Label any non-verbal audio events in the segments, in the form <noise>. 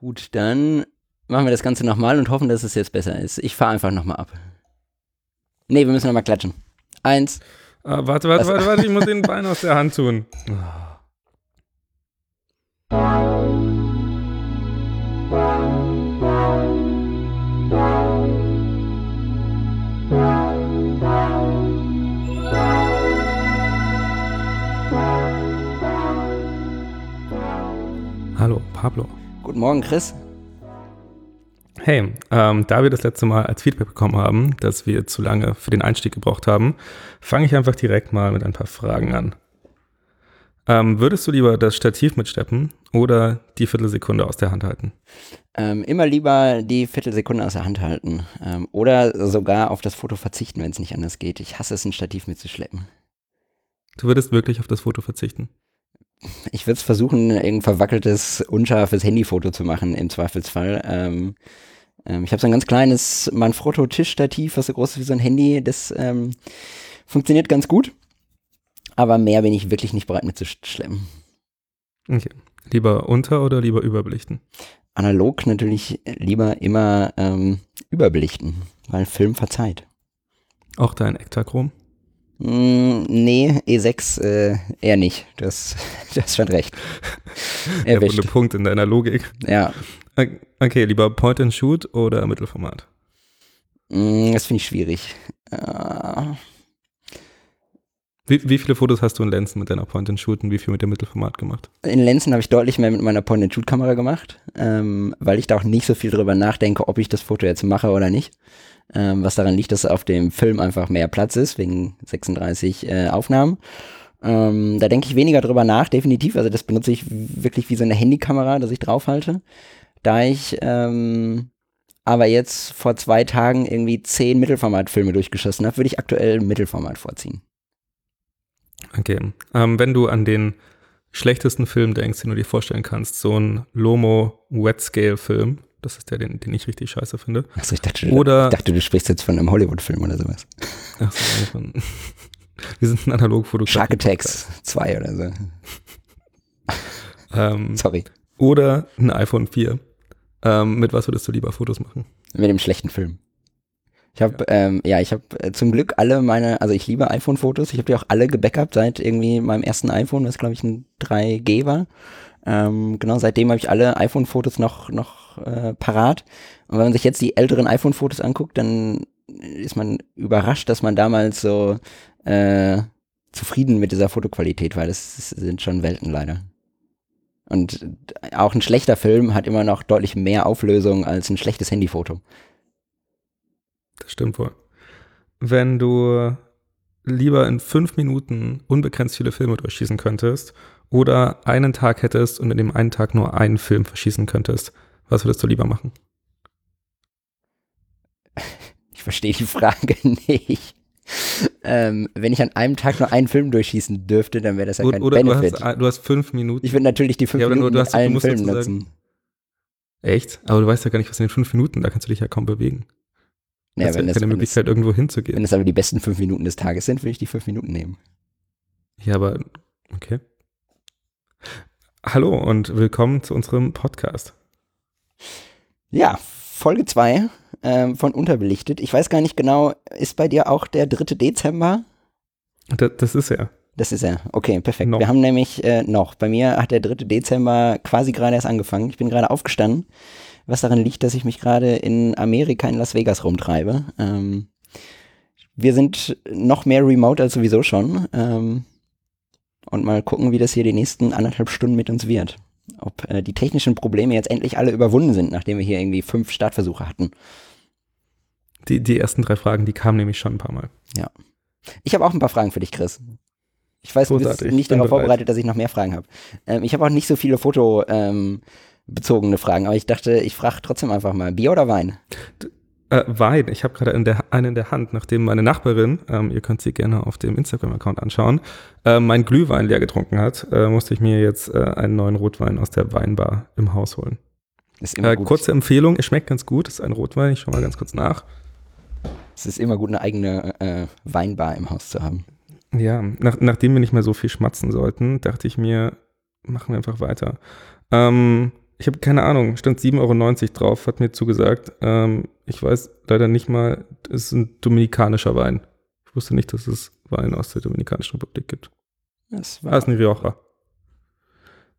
Gut, dann machen wir das Ganze nochmal und hoffen, dass es jetzt besser ist. Ich fahre einfach nochmal ab. Nee, wir müssen nochmal klatschen. Eins. Ah, warte, warte, warte, warte, ich muss den <laughs> Bein aus der Hand tun. Hallo, Pablo. Guten Morgen, Chris. Hey, ähm, da wir das letzte Mal als Feedback bekommen haben, dass wir zu lange für den Einstieg gebraucht haben, fange ich einfach direkt mal mit ein paar Fragen an. Ähm, würdest du lieber das Stativ mitschleppen oder die Viertelsekunde aus der Hand halten? Ähm, immer lieber die Viertelsekunde aus der Hand halten. Ähm, oder sogar auf das Foto verzichten, wenn es nicht anders geht. Ich hasse es, ein Stativ mitzuschleppen. Du würdest wirklich auf das Foto verzichten? Ich würde es versuchen, irgendein verwackeltes, unscharfes Handyfoto zu machen, im Zweifelsfall. Ähm, ähm, ich habe so ein ganz kleines Manfrotto-Tischstativ, was so groß ist wie so ein Handy. Das ähm, funktioniert ganz gut. Aber mehr bin ich wirklich nicht bereit mitzuschleppen. Okay. Lieber unter oder lieber überbelichten? Analog natürlich lieber immer ähm, überbelichten, weil Film verzeiht. Auch dein Ektachrom? Mm, nee, E6 äh, eher nicht. Das, <laughs> das schon recht. <laughs> Der wunde Punkt in deiner Logik. Ja, Okay, lieber Point and Shoot oder Mittelformat? mm, das finde ich schwierig. Äh, Wie, wie viele Fotos hast du in Lenzen mit deiner Point and Shoot und wie viel mit dem Mittelformat gemacht? in Lenzen habe ich deutlich mehr mit meiner Point-and-Shoot-Kamera gemacht, ähm, weil ich da auch nicht so viel drüber nachdenke, ob ich das Foto jetzt mache oder nicht. Ähm, was daran liegt, dass auf dem Film einfach mehr Platz ist, wegen 36 äh, Aufnahmen. Ähm, da denke ich weniger drüber nach, definitiv. Also das benutze ich wirklich wie so eine Handykamera, dass ich draufhalte. Da ich ähm, aber jetzt vor zwei Tagen irgendwie zehn Mittelformatfilme durchgeschossen habe, würde ich aktuell Mittelformat vorziehen. Okay. Ähm, wenn du an den schlechtesten Film denkst, den du dir vorstellen kannst, so ein Lomo Wet Scale Film, das ist der, den, den ich richtig scheiße finde. Achso, ich dachte, Oder- ich dachte, du sprichst jetzt von einem Hollywood-Film oder sowas. Ach so, von, <laughs> wir sind ein Analogfotograf. Shark Attacks 2 oder so. Ähm, Sorry. oder ein iPhone 4. Ähm, mit was würdest du lieber Fotos machen? Mit dem schlechten Film. Ich habe, ja. Ähm, ja, ich habe äh, zum Glück alle meine, also ich liebe iPhone-Fotos. Ich habe die auch alle gebackupt seit irgendwie meinem ersten iPhone, was glaube ich ein 3G war. Ähm, genau, seitdem habe ich alle iPhone-Fotos noch, noch äh, parat. Und wenn man sich jetzt die älteren iPhone-Fotos anguckt, dann ist man überrascht, dass man damals so äh, zufrieden mit dieser Fotoqualität war. Das sind schon Welten leider. Und auch ein schlechter Film hat immer noch deutlich mehr Auflösung als ein schlechtes Handyfoto. Das stimmt wohl. Wenn du lieber in fünf Minuten unbegrenzt viele Filme durchschießen könntest oder einen Tag hättest und in dem einen Tag nur einen Film verschießen könntest, was würdest du lieber machen? <laughs> Ich verstehe die Frage <laughs> nicht. Ähm, wenn ich an einem Tag nur einen Film durchschießen dürfte, dann wäre das ja kein oder du Benefit. hast, du hast fünf Minuten. Ich würde natürlich die fünf Ja, nur- Minuten du mit hast- du allen Filmen nutzen. Echt? Aber du weißt ja gar nicht, was in den fünf Minuten, da kannst du dich ja kaum bewegen. Ja, hast ja wenn, das, keine das, Möglichkeit, irgendwo hinzugehen. wenn das aber die besten fünf Minuten des Tages sind, würde ich die fünf Minuten nehmen. Ja, aber okay. Hallo und willkommen zu unserem Podcast. Ja, Folge 2 ähm, von Unterbelichtet. Ich weiß gar nicht genau, ist bei dir auch der 3. Dezember? Das, das ist er. Das ist er. Okay, perfekt. Noch. Wir haben nämlich äh, noch, bei mir hat der 3. Dezember quasi gerade erst angefangen. Ich bin gerade aufgestanden, was daran liegt, dass ich mich gerade in Amerika in Las Vegas rumtreibe. Ähm, wir sind noch mehr remote als sowieso schon. Ähm, und mal gucken, wie das hier die nächsten anderthalb Stunden mit uns wird. Ob äh, die technischen Probleme jetzt endlich alle überwunden sind, nachdem wir hier irgendwie fünf Startversuche hatten. Die, die ersten drei Fragen, die kamen nämlich schon ein paar Mal. Ich habe auch ein paar Fragen für dich, Chris. Ich weiß, du bist Großartig, nicht darauf bereit. vorbereitet, dass ich noch mehr Fragen habe. Ähm, ich habe auch nicht so viele fotobezogene ähm, Fragen, aber ich dachte, ich frage trotzdem einfach mal, Bier oder Wein? Äh, Wein, ich habe gerade einen in der Hand, nachdem meine Nachbarin, ähm, ihr könnt sie gerne auf dem Instagram-Account anschauen, äh, mein Glühwein leer getrunken hat, äh, musste ich mir jetzt äh, einen neuen Rotwein aus der Weinbar im Haus holen. Ist immer Äh, gut. kurze Empfehlung, es schmeckt ganz gut, es ist ein Rotwein, ich schau mal ganz kurz nach. Es ist immer gut, eine eigene äh, Weinbar im Haus zu haben. Ja, nach, nachdem wir nicht mehr so viel schmatzen sollten, dachte ich mir, machen wir einfach weiter. Ähm, Ich habe keine Ahnung, stand 7,90 Euro drauf, hat mir zugesagt. Ähm, ich weiß leider nicht mal, es ist ein dominikanischer Wein. Ich wusste nicht, dass es Wein aus der Dominikanischen Republik gibt. Das Ah, war, ist ein Rioja.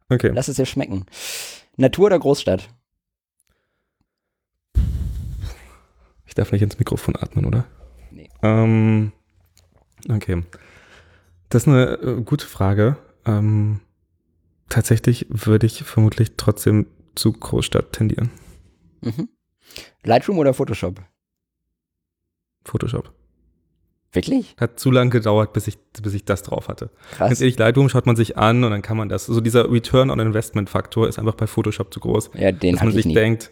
Okay. lass es dir schmecken. Natur oder Großstadt? Ich darf nicht ins Mikrofon atmen, oder? Nee. Ähm, okay. Das ist eine äh, gute Frage. Ähm, tatsächlich würde ich vermutlich trotzdem zu Großstadt tendieren. Mhm. Lightroom oder Photoshop? Photoshop. Wirklich? Hat zu lange gedauert, bis ich, bis ich das drauf hatte. Ganz Krass. ehrlich, Lightroom schaut man sich an und dann kann man das. So dieser Return on Investment Faktor ist einfach bei Photoshop zu groß. Ja, den dass man sich nie. denkt,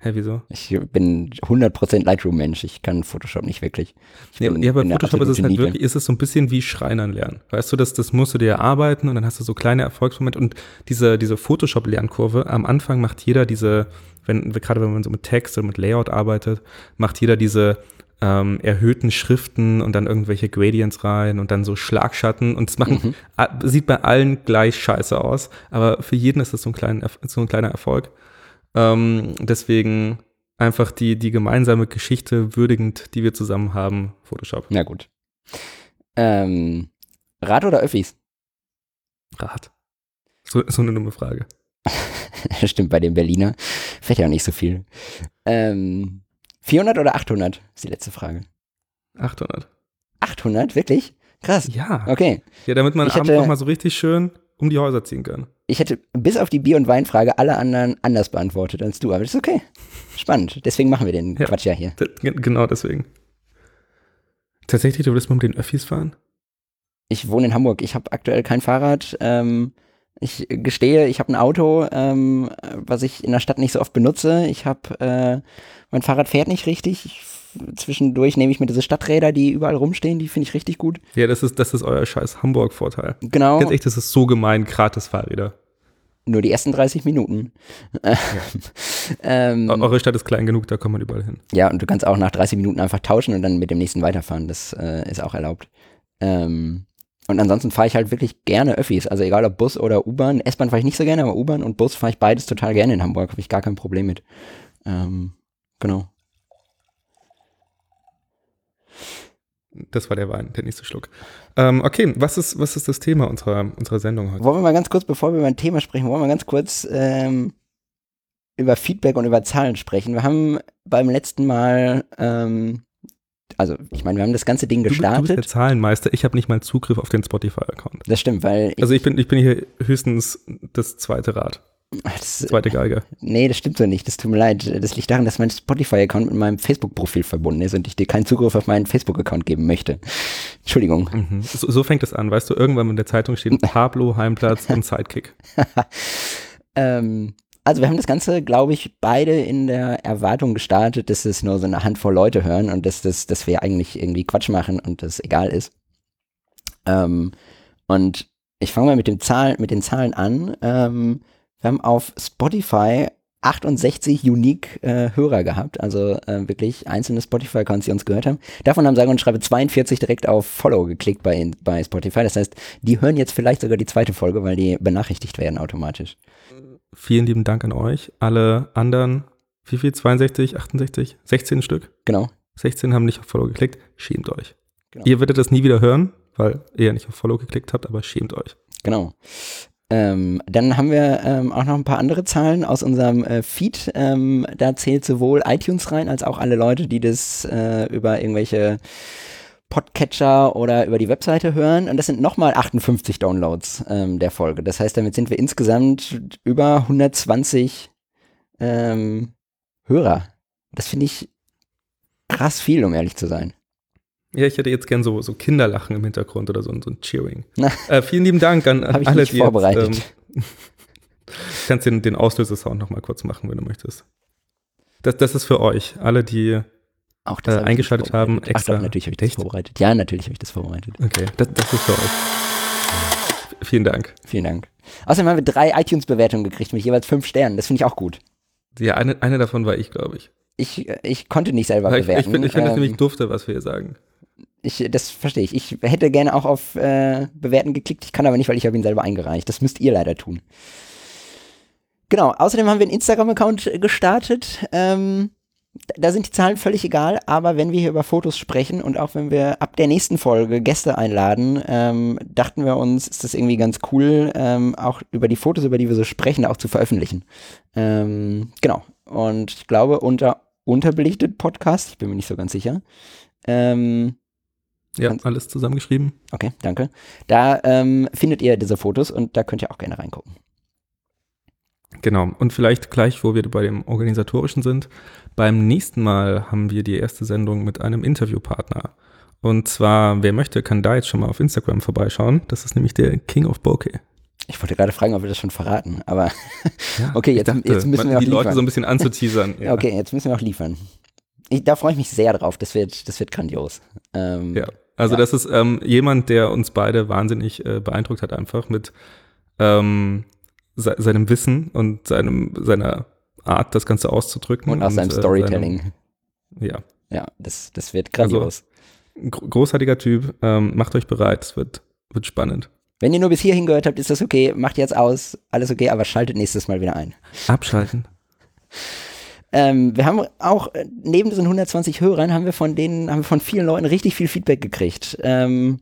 hä, wieso? Ich bin 100% Lightroom-Mensch. Ich kann Photoshop nicht wirklich. Ich Ja, ja, eine Photoshop ist es halt wirklich, ist es so ein bisschen wie Schreinern lernen. Weißt du, das, das musst du dir erarbeiten und dann hast du so kleine Erfolgsmomente und diese, diese Photoshop-Lernkurve, am Anfang macht jeder diese, wenn, gerade wenn man so mit Text oder mit Layout arbeitet, macht jeder diese ähm, erhöhten Schriften und dann irgendwelche Gradients rein und dann so Schlagschatten und das machen, Mhm. sieht bei allen gleich scheiße aus, aber für jeden ist das so ein, klein, so ein kleiner Erfolg. Ähm, deswegen einfach die, die gemeinsame Geschichte würdigend, die wir zusammen haben, Photoshop. Na gut. Ähm, Rad oder Öffis? Rad. So, so eine dumme Frage. <laughs> Stimmt, bei dem Berliner fährt ja auch nicht so viel. Ähm, 400 oder 800 ist die letzte Frage. 800. 800, wirklich? Krass. Ja. Okay. Ja, damit man Ich abends hätte- noch mal so richtig schön um die Häuser ziehen kann. Ich hätte bis auf die Bier- und Weinfrage alle anderen anders beantwortet als du, aber das ist okay. Spannend. Deswegen machen wir den Ja. Quatsch ja hier. Genau deswegen. Tatsächlich, du würdest mal mit den Öffis fahren? Ich wohne in Hamburg. Ich habe aktuell kein Fahrrad. Ähm, ich gestehe, ich habe ein Auto, ähm, was ich in der Stadt nicht so oft benutze. Ich habe, äh, mein Fahrrad fährt nicht richtig. Ich, zwischendurch nehme ich mir diese Stadträder, die überall rumstehen, die finde ich richtig gut. Ja, das ist, das ist euer scheiß Hamburg-Vorteil. Genau, Ganz echt, das ist so gemein, gratis Fahrräder. nur die ersten 30 Minuten. <laughs> ähm, Eu- Eure Stadt ist klein genug, da kommt man überall hin. Ja, und du kannst auch nach 30 Minuten einfach tauschen und dann mit dem nächsten weiterfahren. Das äh, ist auch erlaubt. Ähm, und ansonsten fahre ich halt wirklich gerne Öffis. Also egal ob Bus oder U-Bahn. S-Bahn fahre ich nicht so gerne, aber U-Bahn und Bus fahre ich beides total gerne in Hamburg. Habe ich gar kein Problem mit. Ähm, genau. Das war der Wein, der nächste Schluck. Ähm, okay, was ist, was ist das Thema unserer, unserer Sendung heute? Wollen wir mal ganz kurz, bevor wir über ein Thema sprechen, wollen wir mal ganz kurz ähm, über Feedback und über Zahlen sprechen. Wir haben beim letzten Mal, ähm, also ich meine, wir haben das ganze Ding bist- du bist gestartet. der Zahlenmeister, ich habe nicht mal Zugriff auf den Spotify-Account. das stimmt, weil ich, Also ich bin, ich bin hier höchstens das zweite Rad, das, zweite Geige. Nee, das stimmt so nicht. Das tut mir leid. Das liegt daran, dass mein Spotify-Account mit meinem Facebook-Profil verbunden ist und ich dir keinen Zugriff auf meinen Facebook-Account geben möchte. Entschuldigung. Mhm. So, so fängt es an, weißt du, irgendwann in der Zeitung steht <laughs> Pablo, Heimplatz und Sidekick. <laughs> Ähm, also wir haben das Ganze, glaube ich, beide in der Erwartung gestartet, dass es nur so eine Handvoll Leute hören und dass, das, dass wir eigentlich irgendwie Quatsch machen und das egal ist. Ähm, und ich fange mal mit, dem Zahlen, mit den Zahlen an. Ähm, wir haben auf Spotify 68 unique äh, Hörer gehabt, also äh, wirklich einzelne Spotify-Accounts, die uns gehört haben. Davon haben sage und schreibe 42 direkt auf Follow geklickt bei, bei Spotify. Das heißt, die hören jetzt vielleicht sogar die zweite Folge, weil die benachrichtigt werden automatisch. Vielen lieben Dank an euch. Alle anderen, wie viel? 62, 68, 16 Stück? Genau. 16 haben nicht auf Follow geklickt. Schämt euch. Genau. Ihr werdet das nie wieder hören, weil ihr ja nicht auf Follow geklickt habt, aber schämt euch. Genau. Ähm, dann haben wir ähm, auch noch ein paar andere Zahlen aus unserem äh, Feed. Ähm, da zählt sowohl iTunes rein, als auch alle Leute, die das äh, über irgendwelche Podcatcher oder über die Webseite hören. Und das sind nochmal 58 Downloads ähm, der Folge. Das heißt, damit sind wir insgesamt über 120 ähm, Hörer. Das finde ich krass viel, um ehrlich zu sein. Ja, ich hätte jetzt gern so, so Kinderlachen im Hintergrund oder so, so ein Cheering. <laughs> Äh, vielen lieben Dank an ich alle, die vorbereitet. Jetzt, ähm, <laughs> kannst den, den Auslösesound noch mal kurz machen, wenn du möchtest. Das, das ist für euch, alle, die. auch äh, ich nicht eingeschaltet haben, vorbereitet. Ach extra. doch, natürlich habe ich das Echt? vorbereitet. Ja, natürlich habe ich das vorbereitet. Okay, das, das ist für euch. Vielen Dank. Vielen Dank. Außerdem haben wir drei iTunes-Bewertungen gekriegt mit jeweils fünf Sternen. Das finde ich auch gut. Ja, eine, eine davon war ich, glaube ich. Ich, äh, ich konnte nicht selber ich ich bewerten. finde ich find das Ähm, nämlich dufte, was wir hier sagen. Ich, das verstehe ich. Ich hätte gerne auch auf äh, Bewerten geklickt. Ich kann aber nicht, weil ich habe ihn selber eingereicht. Das müsst ihr leider tun. Genau, außerdem haben wir einen Instagram-Account gestartet. Ähm, da sind die Zahlen völlig egal, aber wenn wir hier über Fotos sprechen und auch wenn wir ab der nächsten Folge Gäste einladen, ähm, dachten wir uns, ist das irgendwie ganz cool, ähm, auch über die Fotos, über die wir so sprechen, auch zu veröffentlichen. Ähm, genau. Und ich glaube, unter unterbelichtet Podcast, ich bin mir nicht so ganz sicher. Ähm, ja, alles zusammengeschrieben. Okay, danke. Da ähm, findet ihr diese Fotos und da könnt ihr auch gerne reingucken. Genau. Und vielleicht gleich, wo wir bei dem Organisatorischen sind, beim nächsten Mal haben wir die erste Sendung mit einem Interviewpartner. Und zwar, wer möchte, kann da jetzt schon mal auf Instagram vorbeischauen. Das ist nämlich der King of Bokeh. Ich wollte gerade fragen, ob wir das schon verraten, aber ja, <laughs> okay, jetzt, dachte, jetzt müssen wir auch die liefern. Leute so ein bisschen anzuteasern. <laughs> Ja. Okay, jetzt müssen wir auch liefern. Ich, da freue ich mich sehr drauf. Das wird, das wird grandios. Ähm, ja, also ja. das ist ähm, jemand, der uns beide wahnsinnig äh, beeindruckt hat, einfach mit ähm, se seinem Wissen und seinem, seiner Art, das Ganze auszudrücken. Und auch seinem äh, Storytelling. Seinem, ja. Ja, das, das wird grandios. Also, großartiger Typ. Ähm, macht euch bereit. Es wird, wird spannend. Wenn ihr nur bis hierhin gehört habt, ist das okay. Macht jetzt aus. Alles okay, aber schaltet nächstes Mal wieder ein. Abschalten. <laughs> Ähm, wir haben auch äh, neben diesen 120 Hörern haben wir von denen haben wir von vielen Leuten richtig viel Feedback gekriegt. Ähm,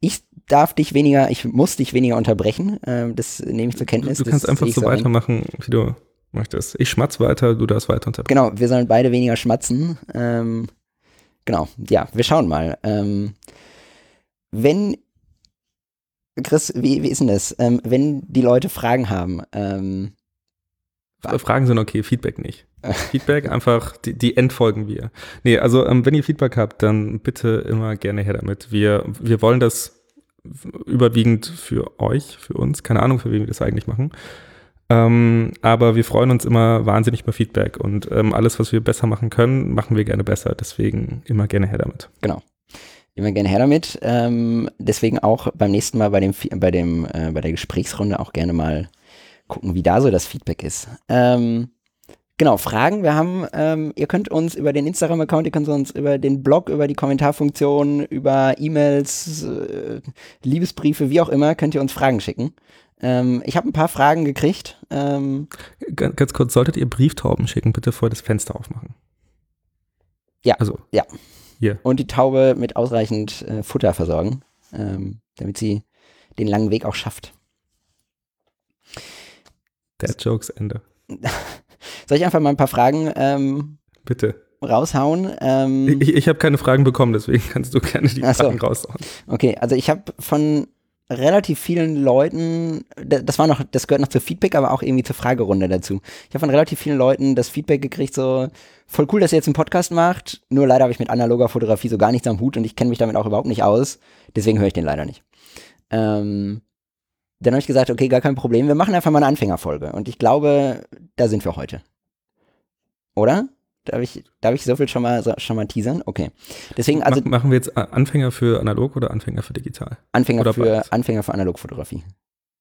ich darf dich weniger, ich muss dich weniger unterbrechen. Ähm, das nehme ich zur Kenntnis. Du, du kannst einfach so weitermachen, wie du möchtest. Ich schmatz weiter, du darfst weiter unterbrechen. Genau, wir sollen beide weniger schmatzen. Ähm, genau, ja, wir schauen mal. Ähm, wenn Chris, wie, wie ist denn das? Ähm, wenn die Leute Fragen haben, ähm, Fragen sind okay, Feedback nicht. Feedback <laughs> einfach, die, die entfolgen wir. Nee, also ähm, wenn ihr Feedback habt, dann bitte immer gerne her damit. Wir, wir wollen das überwiegend für euch, für uns, keine Ahnung, für wen wir das eigentlich machen. Ähm, aber wir freuen uns immer wahnsinnig über Feedback und ähm, alles, was wir besser machen können, machen wir gerne besser. Deswegen immer gerne her damit. Genau. Immer gerne her damit. Ähm, deswegen auch beim nächsten Mal bei dem, bei dem, äh, bei der Gesprächsrunde auch gerne mal gucken, wie da so das Feedback ist. Ähm, genau, Fragen. Wir haben, ähm, ihr könnt uns über den Instagram-Account, ihr könnt uns über den Blog, über die Kommentarfunktion, über E-Mails, äh, Liebesbriefe, wie auch immer, könnt ihr uns Fragen schicken. Ähm, ich habe ein paar Fragen gekriegt. Ähm, ganz, ganz, kurz, solltet ihr Brieftauben schicken, bitte vorher das Fenster aufmachen. Ja. Also. Ja. Hier. Und die Taube mit ausreichend äh, Futter versorgen, ähm, damit sie den langen Weg auch schafft. Dead Jokes Ende. <laughs> Soll ich einfach mal ein paar Fragen ähm, Bitte. raushauen? Ähm, ich ich habe keine Fragen bekommen, deswegen <laughs> kannst du gerne die so. Fragen raushauen. Okay, also ich habe von relativ vielen Leuten, das war noch, das gehört noch zur Feedback, aber auch irgendwie zur Fragerunde dazu. Ich habe von relativ vielen Leuten das Feedback gekriegt, so voll cool, dass ihr jetzt einen Podcast macht. Nur leider habe ich mit analoger Fotografie so gar nichts am Hut und ich kenne mich damit auch überhaupt nicht aus. Deswegen höre ich den leider nicht. Ähm, dann habe ich gesagt, okay, gar kein Problem, wir machen einfach mal eine Anfängerfolge. Und ich glaube, da sind wir heute. Oder? Darf ich, darf ich so viel schon mal, schon mal teasern? Okay. Deswegen, also. Machen wir jetzt Anfänger für analog oder Anfänger für digital? Anfänger oder für, beides? Anfänger für Analogfotografie.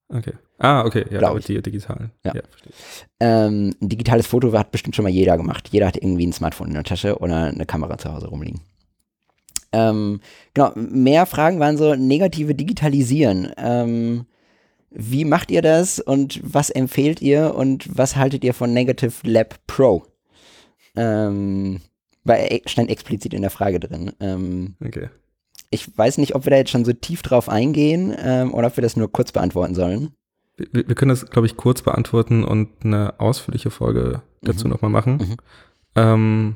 Okay. Ah, okay, ja, Glaube ich. die digitalen. Ja, ja verstehe. Ähm, ein digitales Foto hat bestimmt schon mal jeder gemacht. Jeder hat irgendwie ein Smartphone in der Tasche oder eine Kamera zu Hause rumliegen. Ähm, genau, mehr Fragen waren so negative Digitalisieren. Ähm, wie macht ihr das und was empfehlt ihr und was haltet ihr von Negative Lab Pro? Ähm, weil stand explizit in der Frage drin. Ähm, okay. Ich weiß nicht, ob wir da jetzt schon so tief drauf eingehen ähm, oder ob wir das nur kurz beantworten sollen. Wir, wir können das, glaube ich, kurz beantworten und eine ausführliche Folge dazu mhm. nochmal machen. Mhm. Ähm,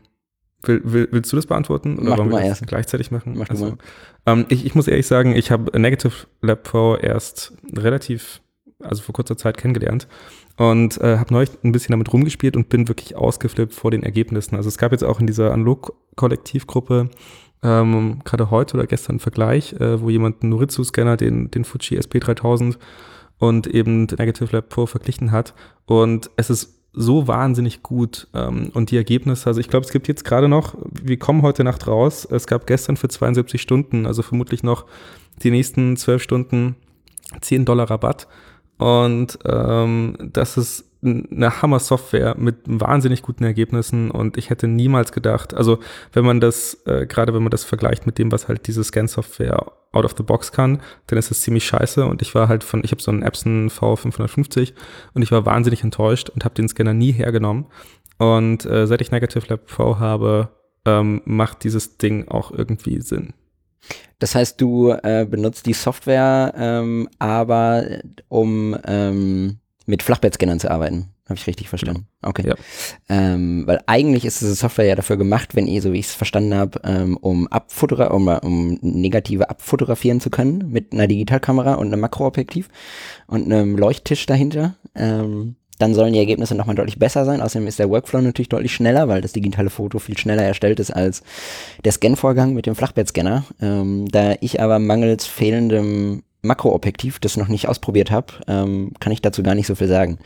Will, will, willst du das beantworten oder Mach wollen wir das gleichzeitig machen? Mach also, ähm, ich, ich muss ehrlich sagen, ich habe Negative Lab Pro erst relativ, also vor kurzer Zeit kennengelernt und äh, habe neulich ein bisschen damit rumgespielt und bin wirklich ausgeflippt vor den Ergebnissen. Also es gab jetzt auch in dieser Analog-Kollektivgruppe ähm, gerade heute oder gestern einen Vergleich, äh, wo jemand einen Noritsu-Scanner, den, den Fuji SP3000 und eben Negative Lab Pro verglichen hat und es ist so wahnsinnig gut. Ähm, und die Ergebnisse, also ich glaube, es gibt jetzt gerade noch, wir kommen heute Nacht raus, es gab gestern für 72 Stunden, also vermutlich noch die nächsten 12 Stunden 10 Dollar Rabatt. Und ähm, das ist eine Hammer-Software mit wahnsinnig guten Ergebnissen und ich hätte niemals gedacht, also wenn man das, äh, gerade wenn man das vergleicht mit dem, was halt diese Scan-Software out of the box kann, dann ist das ziemlich scheiße und ich war halt von, ich habe so einen Epson V550 und ich war wahnsinnig enttäuscht und habe den Scanner nie hergenommen und äh, seit ich Negative Lab Pro habe, ähm, macht dieses Ding auch irgendwie Sinn. Das heißt, du äh, benutzt die Software, ähm, aber um ähm, mit Flachbettscannern zu arbeiten. Habe ich richtig verstanden? Genau. Okay. Ja. Ähm, weil eigentlich ist diese Software ja dafür gemacht, wenn ihr, so wie ich es verstanden habe, ähm, um, abfotogra um, um negative abfotografieren zu können mit einer Digitalkamera und einem Makroobjektiv und einem Leuchttisch dahinter. Ähm, dann sollen die Ergebnisse nochmal deutlich besser sein. Außerdem ist der Workflow natürlich deutlich schneller, weil das digitale Foto viel schneller erstellt ist als der Scanvorgang mit dem Flachbettscanner. Ähm, da ich aber mangels fehlendem Makroobjektiv das noch nicht ausprobiert habe, ähm, kann ich dazu gar nicht so viel sagen.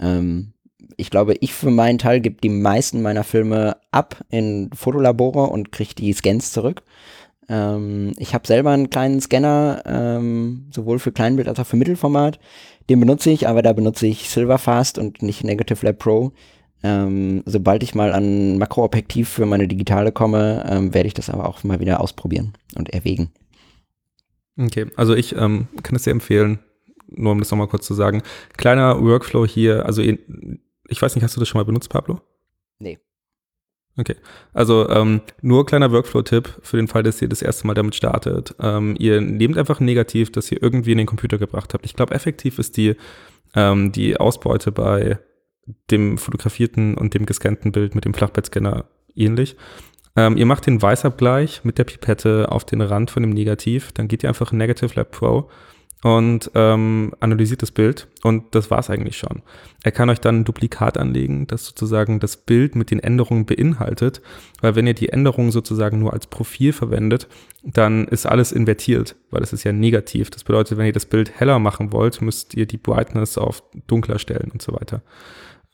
Ähm, ich glaube, ich für meinen Teil gebe die meisten meiner Filme ab in Fotolabore und kriege die Scans zurück. Ähm, ich habe selber einen kleinen Scanner, ähm, sowohl für Kleinbild als auch für Mittelformat. Den benutze ich, aber da benutze ich Silverfast und nicht Negative Lab Pro. Ähm, sobald ich mal an Makroobjektiv für meine Digitale komme, ähm, werde ich das aber auch mal wieder ausprobieren und erwägen. Okay, also ich ähm, kann es sehr empfehlen, nur um das nochmal kurz zu sagen. Kleiner Workflow hier, also ich weiß nicht, hast du das schon mal benutzt, Pablo? Nee. Okay, also ähm, nur kleiner Workflow-Tipp für den Fall, dass ihr das erste Mal damit startet. Ähm, ihr nehmt einfach ein Negativ, das ihr irgendwie in den Computer gebracht habt. Ich glaube, effektiv ist die, ähm, die Ausbeute bei dem fotografierten und dem gescannten Bild mit dem Flachbettscanner ähnlich. Ähm, ihr macht den Weißabgleich mit der Pipette auf den Rand von dem Negativ, dann geht ihr einfach in Negative Lab Pro und ähm, analysiert das Bild und das war's eigentlich schon. Er kann euch dann ein Duplikat anlegen, das sozusagen das Bild mit den Änderungen beinhaltet, weil wenn ihr die Änderungen sozusagen nur als Profil verwendet, dann ist alles invertiert, weil es ist ja negativ. Das bedeutet, wenn ihr das Bild heller machen wollt, müsst ihr die Brightness auf dunkler stellen und so weiter.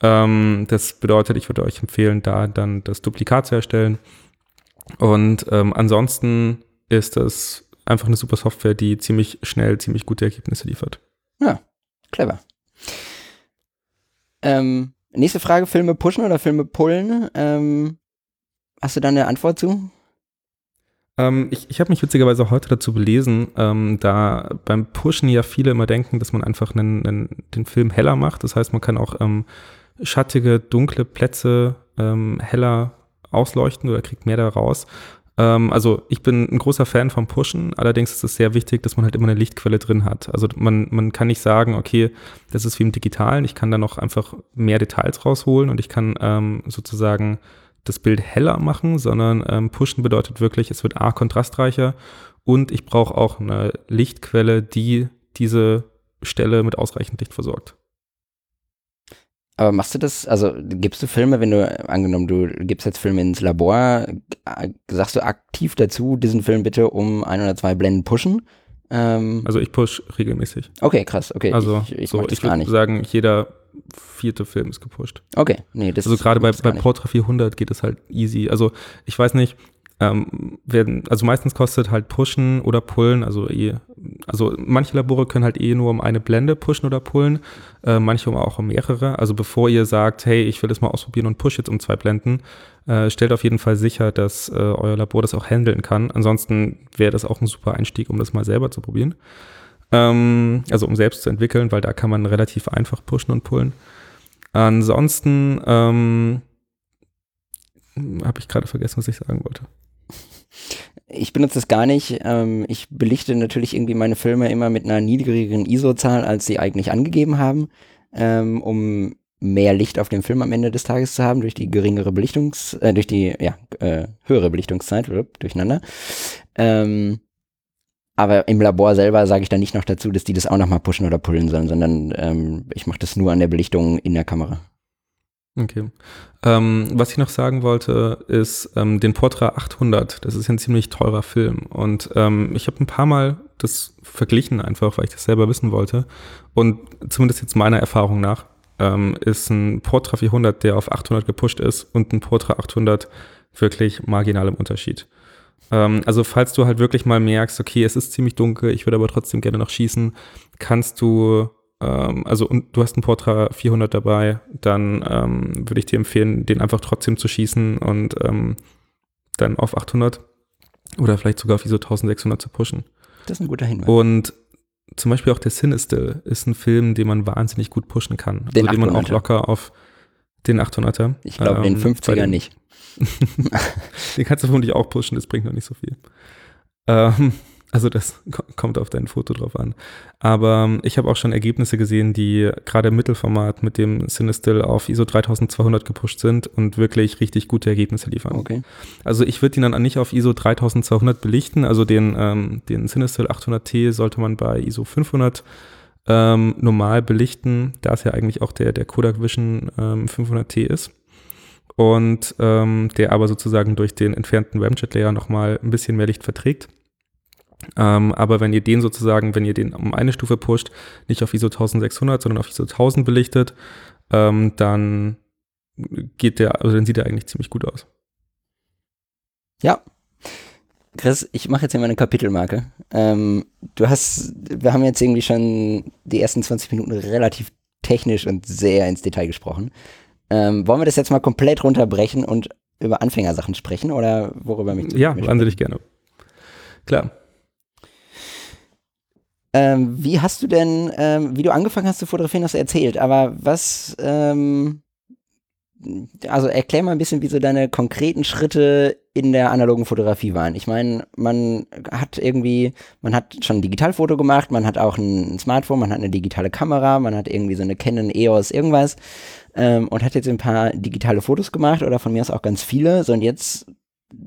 Ähm, das bedeutet, ich würde euch empfehlen, da dann das Duplikat zu erstellen. Und ähm, ansonsten ist das einfach eine super Software, die ziemlich schnell, ziemlich gute Ergebnisse liefert. Ja, clever. Ähm, nächste Frage, Filme pushen oder Filme pullen? Ähm, hast du da eine Antwort zu? Ähm, ich ich habe mich witzigerweise heute dazu belesen, ähm, da beim Pushen ja viele immer denken, dass man einfach einen, einen, den Film heller macht. Das heißt, man kann auch ähm, schattige, dunkle Plätze ähm, heller ausleuchten oder kriegt mehr da raus. Ähm, also ich bin ein großer Fan vom Pushen, allerdings ist es sehr wichtig, dass man halt immer eine Lichtquelle drin hat. Also man, man kann nicht sagen, okay, das ist wie im Digitalen, ich kann da noch einfach mehr Details rausholen und ich kann ähm, sozusagen das Bild heller machen, sondern ähm, Pushen bedeutet wirklich, es wird A kontrastreicher und ich brauche auch eine Lichtquelle, die diese Stelle mit ausreichend Licht versorgt. Aber machst du das, also gibst du Filme, wenn du, angenommen, du gibst jetzt Filme ins Labor, äh, sagst du aktiv dazu, diesen Film bitte um ein oder zwei Blenden pushen? Ähm, also ich push regelmäßig. Okay, krass, okay. Also ich, ich, so, ich würde sagen, jeder vierte Film ist gepusht. Okay, nee, das Also gerade bei, bei Portra 400 geht es halt easy. Also ich weiß nicht, ähm, werden, also meistens kostet halt Pushen oder Pullen, also eh, also manche Labore können halt eh nur um eine Blende pushen oder pullen, äh, manche auch um mehrere. Also bevor ihr sagt, hey, ich will das mal ausprobieren und push jetzt um zwei Blenden, äh, stellt auf jeden Fall sicher, dass äh, euer Labor das auch handeln kann. Ansonsten wäre das auch ein super Einstieg, um das mal selber zu probieren. Ähm, also um selbst zu entwickeln, weil da kann man relativ einfach pushen und pullen. Ansonsten ähm, habe ich gerade vergessen, was ich sagen wollte. Ich benutze das gar nicht. Ähm, ich belichte natürlich irgendwie meine Filme immer mit einer niedrigeren ISO-Zahl, als sie eigentlich angegeben haben, ähm, um mehr Licht auf dem Film am Ende des Tages zu haben, durch die geringere Belichtungs-, äh, durch die, ja, äh, höhere Belichtungszeit, durcheinander. Ähm, aber im Labor selber sage ich dann nicht noch dazu, dass die das auch nochmal pushen oder pullen sollen, sondern ähm, ich mache das nur an der Belichtung in der Kamera. Okay. Ähm, was ich noch sagen wollte, ist ähm, den Portra 800. Das ist ein ziemlich teurer Film. Und ähm, ich habe ein paar Mal das verglichen, einfach weil ich das selber wissen wollte. Und zumindest jetzt meiner Erfahrung nach ähm, ist ein Portra 400, der auf 800 gepusht ist, und ein Portra 800 wirklich marginal im Unterschied. Ähm, also falls du halt wirklich mal merkst, okay, es ist ziemlich dunkel, ich würde aber trotzdem gerne noch schießen, kannst du ähm, also und du hast ein Portra 400 dabei, dann ähm, würde ich dir empfehlen, den einfach trotzdem zu schießen und ähm, dann auf 800 oder vielleicht sogar auf ISO 1600 zu pushen. Das ist ein guter Hinweis. Und zum Beispiel auch der Sinister ist ein Film, den man wahnsinnig gut pushen kann. Den also den man auch 800er. locker auf den 800er. Ich glaube, den ähm, 50er bei dem- nicht. <laughs> Den kannst du vermutlich auch pushen, das bringt noch nicht so viel. Ähm, also das ko- kommt auf dein Foto drauf an. Aber ähm, ich habe auch schon Ergebnisse gesehen, die gerade im Mittelformat mit dem Cinestill auf ISO 3200 gepusht sind und wirklich richtig gute Ergebnisse liefern. Okay. Also ich würde ihn dann nicht auf ISO 3200 belichten, also den, ähm, den Cinestill 800T sollte man bei ISO 500 ähm, normal belichten, da es ja eigentlich auch der, der Kodak Vision ähm, 500T ist. Und ähm, der aber sozusagen durch den entfernten Ramjet-Layer nochmal ein bisschen mehr Licht verträgt. Ähm, aber wenn ihr den sozusagen, wenn ihr den um eine Stufe pusht, nicht auf ISO 1600, sondern auf ISO 1000 belichtet, ähm, dann geht der, also dann sieht er eigentlich ziemlich gut aus. Ja. Chris, ich mache jetzt hier meine Kapitelmarke. Ähm, du hast, wir haben jetzt irgendwie schon die ersten 20 Minuten relativ technisch und sehr ins Detail gesprochen. Ähm, wollen wir das jetzt mal komplett runterbrechen und über Anfängersachen sprechen oder worüber du Ja, wahnsinnig gerne. Klar. Ähm, wie hast du denn, ähm, wie du angefangen hast zu fotografieren, hast du erzählt, aber was, ähm, also erklär mal ein bisschen, wie so deine konkreten Schritte in der analogen Fotografie waren. Ich meine, man hat irgendwie, man hat schon ein Digitalfoto gemacht, man hat auch ein Smartphone, man hat eine digitale Kamera, man hat irgendwie so eine Canon EOS irgendwas ähm, und hat jetzt ein paar digitale Fotos gemacht oder von mir aus auch ganz viele. So und jetzt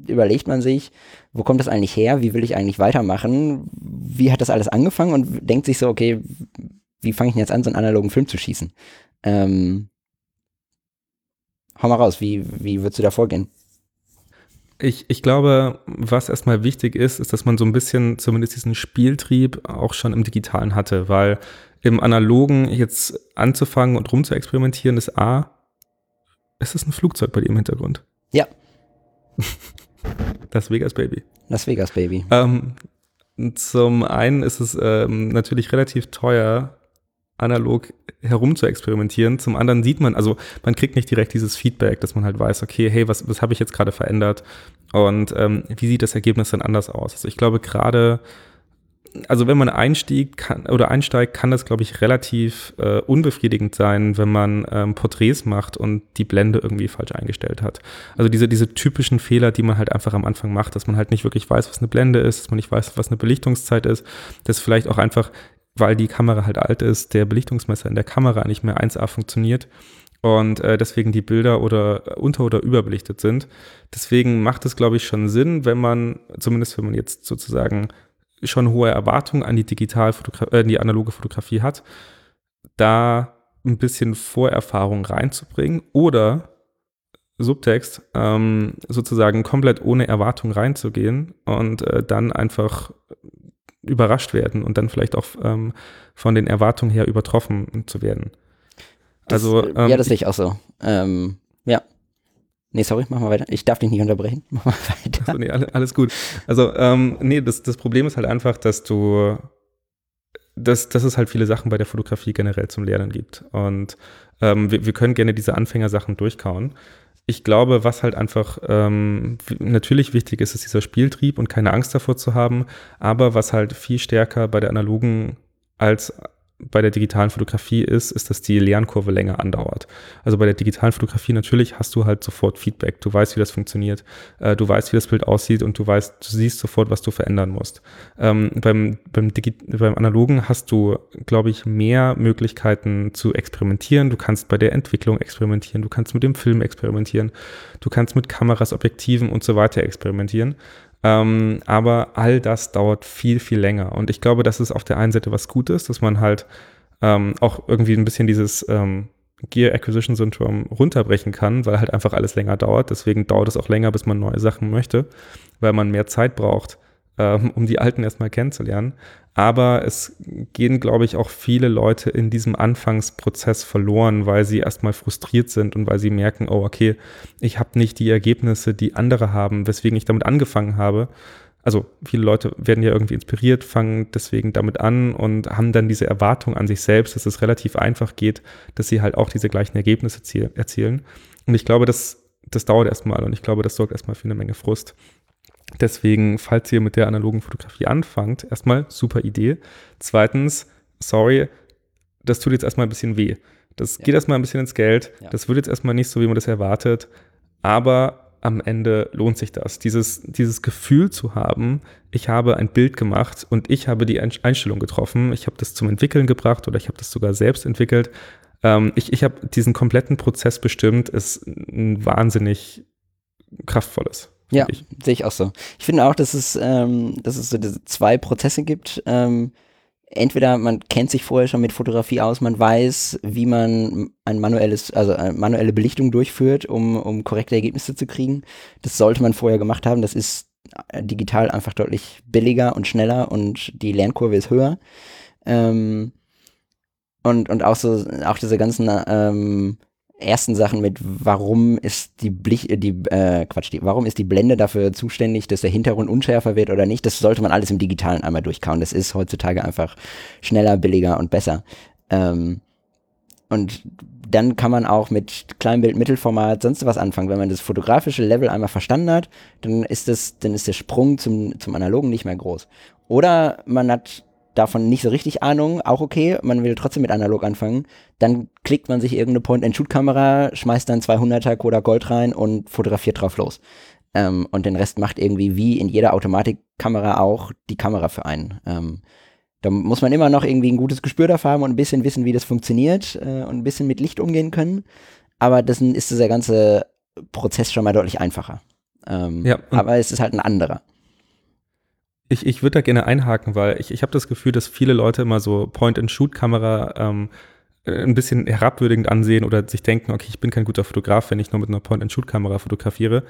überlegt man sich, wo kommt das eigentlich her? Wie will ich eigentlich weitermachen? Wie hat das alles angefangen? Und denkt sich so, okay, wie fange ich denn jetzt an, so einen analogen Film zu schießen? Ähm, hau mal raus, wie, wie würdest du da vorgehen? Ich, ich glaube, was erstmal wichtig ist, ist, dass man so ein bisschen zumindest diesen Spieltrieb auch schon im Digitalen hatte, weil im Analogen jetzt anzufangen und rum zu experimentieren, ist A, ist es ein Flugzeug bei dir im Hintergrund? Ja. <laughs> Das Vegas Baby. Las Vegas, Baby. Ähm, zum einen ist es ähm, natürlich relativ teuer, analog herum zu experimentieren. Zum anderen sieht man, also man kriegt nicht direkt dieses Feedback, dass man halt weiß, okay, hey, was, was habe ich jetzt gerade verändert und ähm, wie sieht das Ergebnis dann anders aus? Also ich glaube gerade, also wenn man einstiegt kann, oder einsteigt, kann das, glaube ich, relativ äh, unbefriedigend sein, wenn man ähm, Porträts macht und die Blende irgendwie falsch eingestellt hat. Also diese, diese typischen Fehler, die man halt einfach am Anfang macht, dass man halt nicht wirklich weiß, was eine Blende ist, dass man nicht weiß, was eine Belichtungszeit ist, dass vielleicht auch einfach, weil die Kamera halt alt ist, der Belichtungsmesser in der Kamera nicht mehr 1A funktioniert und äh, deswegen die Bilder oder unter- oder überbelichtet sind. Deswegen macht es, glaube ich, schon Sinn, wenn man, zumindest wenn man jetzt sozusagen schon hohe Erwartungen an die Digitalfotografie, äh, die analoge Fotografie hat, da ein bisschen Vorerfahrung reinzubringen oder Subtext ähm, sozusagen komplett ohne Erwartung reinzugehen und äh, dann einfach überrascht werden und dann vielleicht auch ähm, von den Erwartungen her übertroffen zu werden. Das, also äh, ähm, ja, das sehe ich auch so. Ähm, ja. Nee, sorry, mach mal weiter. Ich darf dich nicht unterbrechen. Mach mal weiter. Achso, nee, alle- alles gut. Also, ähm, nee, das, das Problem ist halt einfach, dass du, dass, dass es halt viele Sachen bei der Fotografie generell zum Lernen gibt. Und ähm, wir, wir können gerne diese Anfängersachen durchkauen. Ich glaube, was halt einfach ähm, natürlich wichtig ist, ist dieser Spieltrieb und keine Angst davor zu haben. Aber was halt viel stärker bei der analogen als bei der digitalen Fotografie ist, ist, dass die Lernkurve länger andauert. Also bei der digitalen Fotografie natürlich hast du halt sofort Feedback. Du weißt, wie das funktioniert. Äh, du weißt, wie das Bild aussieht und du weißt, du siehst sofort, was du verändern musst. Ähm, beim, beim, Digi beim Analogen hast du, glaube ich, mehr Möglichkeiten zu experimentieren. Du kannst bei der Entwicklung experimentieren. Du kannst mit dem Film experimentieren. Du kannst mit Kameras, Objektiven und so weiter experimentieren. Ähm, aber all das dauert viel, viel länger. Und ich glaube, das ist auf der einen Seite was Gutes, dass man halt ähm, auch irgendwie ein bisschen dieses ähm, Gear Acquisition Syndrome runterbrechen kann, weil halt einfach alles länger dauert. Deswegen dauert es auch länger, bis man neue Sachen möchte, weil man mehr Zeit braucht, ähm, um die alten erstmal kennenzulernen. Aber es gehen, glaube ich, auch viele Leute in diesem Anfangsprozess verloren, weil sie erstmal frustriert sind und weil sie merken, oh, okay, ich habe nicht die Ergebnisse, die andere haben, weswegen ich damit angefangen habe. also viele Leute werden ja irgendwie inspiriert, fangen deswegen damit an und haben dann diese Erwartung an sich selbst, dass es relativ einfach geht, dass sie halt auch diese gleichen Ergebnisse erzielen. Und ich glaube, das, das dauert erstmal und ich glaube, das sorgt erstmal für eine Menge Frust. Deswegen, falls ihr mit der analogen Fotografie anfangt, erstmal super Idee. Zweitens, sorry, das tut jetzt erstmal ein bisschen weh. Das ja. geht erstmal ein bisschen ins Geld. Ja. Das wird jetzt erstmal nicht so, wie man das erwartet. Aber am Ende lohnt sich das. Dieses, dieses Gefühl zu haben, ich habe ein Bild gemacht und ich habe die Einstellung getroffen. Ich habe das zum Entwickeln gebracht oder ich habe das sogar selbst entwickelt. Ähm, ich ich habe diesen kompletten Prozess bestimmt, ist ein wahnsinnig kraftvolles. Ja, sehe ich auch so. Ich finde auch, dass es, ähm, dass es so zwei Prozesse gibt. Ähm, entweder man kennt sich vorher schon mit Fotografie aus, man weiß, wie man ein manuelles, also eine manuelle Belichtung durchführt, um, um korrekte Ergebnisse zu kriegen. Das sollte man vorher gemacht haben. Das ist äh, digital einfach deutlich billiger und schneller und die Lernkurve ist höher. Ähm, und, und auch so, auch diese ganzen ähm, ersten Sachen mit, warum ist die Blich, äh, die, äh, Quatsch, die, warum ist die Blende dafür zuständig, dass der Hintergrund unschärfer wird oder nicht, das sollte man alles im Digitalen einmal durchkauen. Das ist heutzutage einfach schneller, billiger und besser. Ähm, und dann kann man auch mit Kleinbild, Mittelformat, sonst was anfangen. Wenn man das fotografische Level einmal verstanden hat, dann ist das, dann ist der Sprung zum, zum Analogen nicht mehr groß. Oder man hat davon nicht so richtig Ahnung, auch okay, man will trotzdem mit analog anfangen, dann klickt man sich irgendeine Point-and-Shoot-Kamera, schmeißt dann 200er Kodak Gold rein und fotografiert drauf los. Ähm, und den Rest macht irgendwie wie in jeder Automatikkamera auch die Kamera für einen. Ähm, da muss man immer noch irgendwie ein gutes Gespür dafür haben und ein bisschen wissen, wie das funktioniert äh, und ein bisschen mit Licht umgehen können. Aber das ist dieser ganze Prozess schon mal deutlich einfacher. Ähm, ja, aber es ist halt ein anderer. Ich, ich würde da gerne einhaken, weil ich, ich habe das Gefühl, dass viele Leute immer so Point-and-Shoot-Kamera ähm, äh, ein bisschen herabwürdigend ansehen oder sich denken, okay, ich bin kein guter Fotograf, wenn ich nur mit einer Point-and-Shoot-Kamera fotografiere.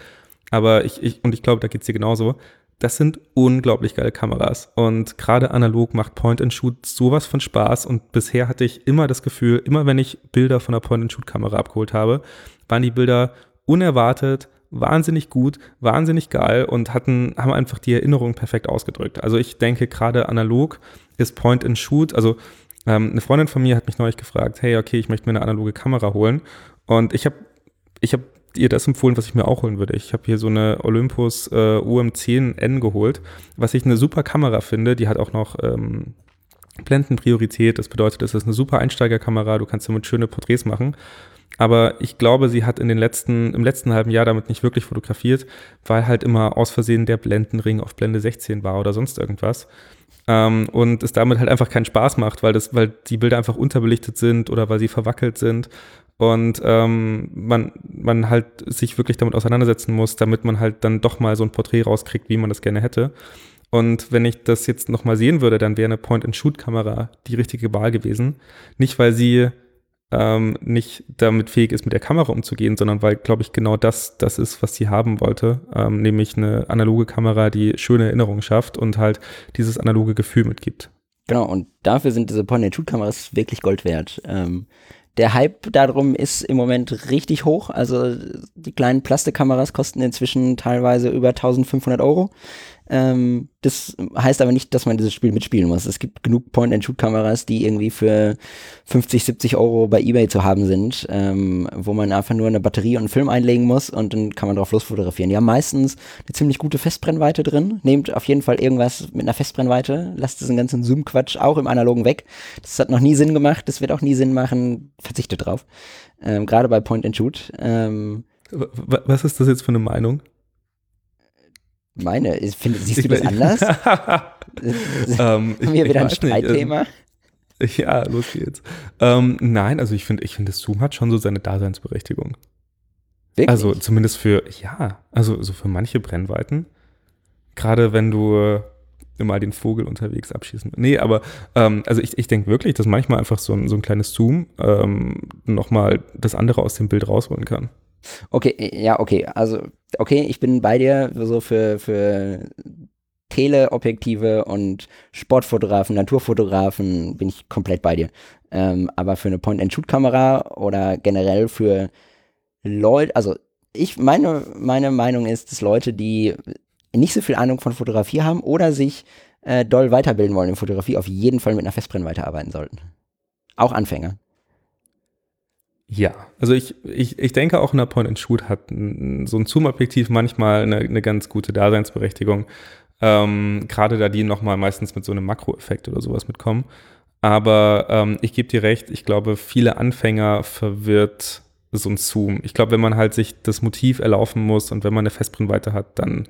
Aber ich, ich und ich glaube, da geht es dir genauso. Das sind unglaublich geile Kameras. Und gerade analog macht Point-and-Shoot sowas von Spaß. Und bisher hatte ich immer das Gefühl, immer wenn ich Bilder von einer Point-and-Shoot-Kamera abgeholt habe, waren die Bilder unerwartet, wahnsinnig gut, wahnsinnig geil und hatten, haben einfach die Erinnerung perfekt ausgedrückt. Also ich denke, gerade analog ist Point and Shoot. Also ähm, eine Freundin von mir hat mich neulich gefragt, hey, okay, ich möchte mir eine analoge Kamera holen. Und ich habe ich hab ihr das empfohlen, was ich mir auch holen würde. Ich habe hier so eine Olympus äh, UM10N geholt, was ich eine super Kamera finde. Die hat auch noch ähm, Blendenpriorität. Das bedeutet, es ist eine super Einsteigerkamera. Du kannst damit schöne Porträts machen. Aber ich glaube, sie hat in den letzten, im letzten halben Jahr damit nicht wirklich fotografiert, weil halt immer aus Versehen der Blendenring auf Blende 16 war oder sonst irgendwas. Ähm, und es damit halt einfach keinen Spaß macht, weil das, weil die Bilder einfach unterbelichtet sind oder weil sie verwackelt sind. Und ähm, man, man halt sich wirklich damit auseinandersetzen muss, damit man halt dann doch mal so ein Porträt rauskriegt, wie man das gerne hätte. Und wenn ich das jetzt nochmal sehen würde, dann wäre eine Point-and-Shoot-Kamera die richtige Wahl gewesen. Nicht, weil sie ähm, nicht damit fähig ist, mit der Kamera umzugehen, sondern weil, glaube ich, genau das das ist, was sie haben wollte, ähm, nämlich eine analoge Kamera, die schöne Erinnerungen schafft und halt dieses analoge Gefühl mitgibt. Genau, und dafür sind diese Point-and-Shoot-Kameras wirklich Gold wert. Ähm, der Hype darum ist im Moment richtig hoch. Also die kleinen Plastikkameras kosten inzwischen teilweise über 1500 Euro. Ähm, das heißt aber nicht, dass man dieses Spiel mitspielen muss. Es gibt genug Point-and-Shoot-Kameras, die irgendwie für 50, 70 Euro bei eBay zu haben sind, ähm, wo man einfach nur eine Batterie und einen Film einlegen muss und dann kann man drauf losfotografieren. Die haben meistens eine ziemlich gute Festbrennweite drin. Nehmt auf jeden Fall irgendwas mit einer Festbrennweite. Lasst diesen ganzen Zoom-Quatsch auch im Analogen weg. Das hat noch nie Sinn gemacht. Das wird auch nie Sinn machen. Verzichtet drauf. Ähm, Gerade bei Point-and-Shoot. Ähm, was ist das jetzt für eine Meinung? Meine, find, siehst du das <laughs> anders? <laughs> ähm, <laughs> Haben wir wieder ein Streitthema? Nicht, ja, los geht's. Ähm, nein, also ich finde, ich finde, Zoom hat schon so seine Daseinsberechtigung. Wirklich? Also zumindest für, ja, also so für manche Brennweiten. Gerade wenn du mal den Vogel unterwegs abschießen. Nee, aber ähm, also ich, ich denke wirklich, dass manchmal einfach so ein, so ein kleines Zoom ähm, nochmal das andere aus dem Bild rausholen kann. Okay, ja, okay. Also, okay, ich bin bei dir so für, für Teleobjektive und Sportfotografen, Naturfotografen bin ich komplett bei dir. Ähm, aber für eine Point-and-Shoot-Kamera oder generell für Leute, also ich, meine, meine Meinung ist, dass Leute, die nicht so viel Ahnung von Fotografie haben oder sich äh, doll weiterbilden wollen in Fotografie, auf jeden Fall mit einer Festbrennweite arbeiten sollten. Auch Anfänger. Ja, also ich, ich, ich denke auch ein Point-and-Shoot hat so ein Zoom-Objektiv manchmal eine, eine ganz gute Daseinsberechtigung. Ähm, Gerade da die nochmal meistens mit so einem Makroeffekt oder sowas mitkommen. Aber ähm, ich gebe dir recht, ich glaube, viele Anfänger verwirrt so ein Zoom. Ich glaube, wenn man halt sich das Motiv erlaufen muss und wenn man eine Festbrennweite hat, dann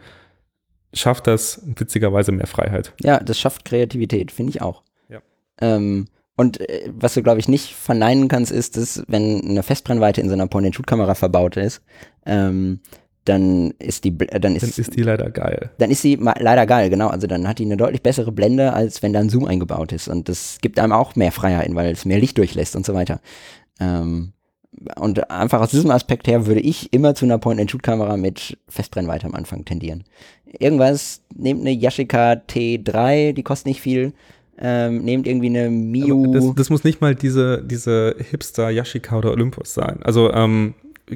schafft das witzigerweise mehr Freiheit. Ja, das schafft Kreativität, finde ich auch. Ja. Ähm, und äh, was du, glaube ich, nicht verneinen kannst, ist, dass wenn eine Festbrennweite in so einer Point-and-Shoot-Kamera verbaut ist, ähm, dann ist die, äh, dann ist, dann ist die leider geil. Dann ist sie leider geil, genau. Also dann hat die eine deutlich bessere Blende, als wenn da ein Zoom eingebaut ist. Und das gibt einem auch mehr Freiheiten, weil es mehr Licht durchlässt und so weiter. Ähm, und einfach aus diesem Aspekt her würde ich immer zu einer Point-and-Shoot-Kamera mit Festbrennweite am Anfang tendieren. Irgendwas, nehmt eine Yashica T3, die kostet nicht viel. Ähm, nehmt irgendwie eine Miu. Das, das, muss nicht mal diese, diese Hipster Yashica oder Olympus sein. Also ähm,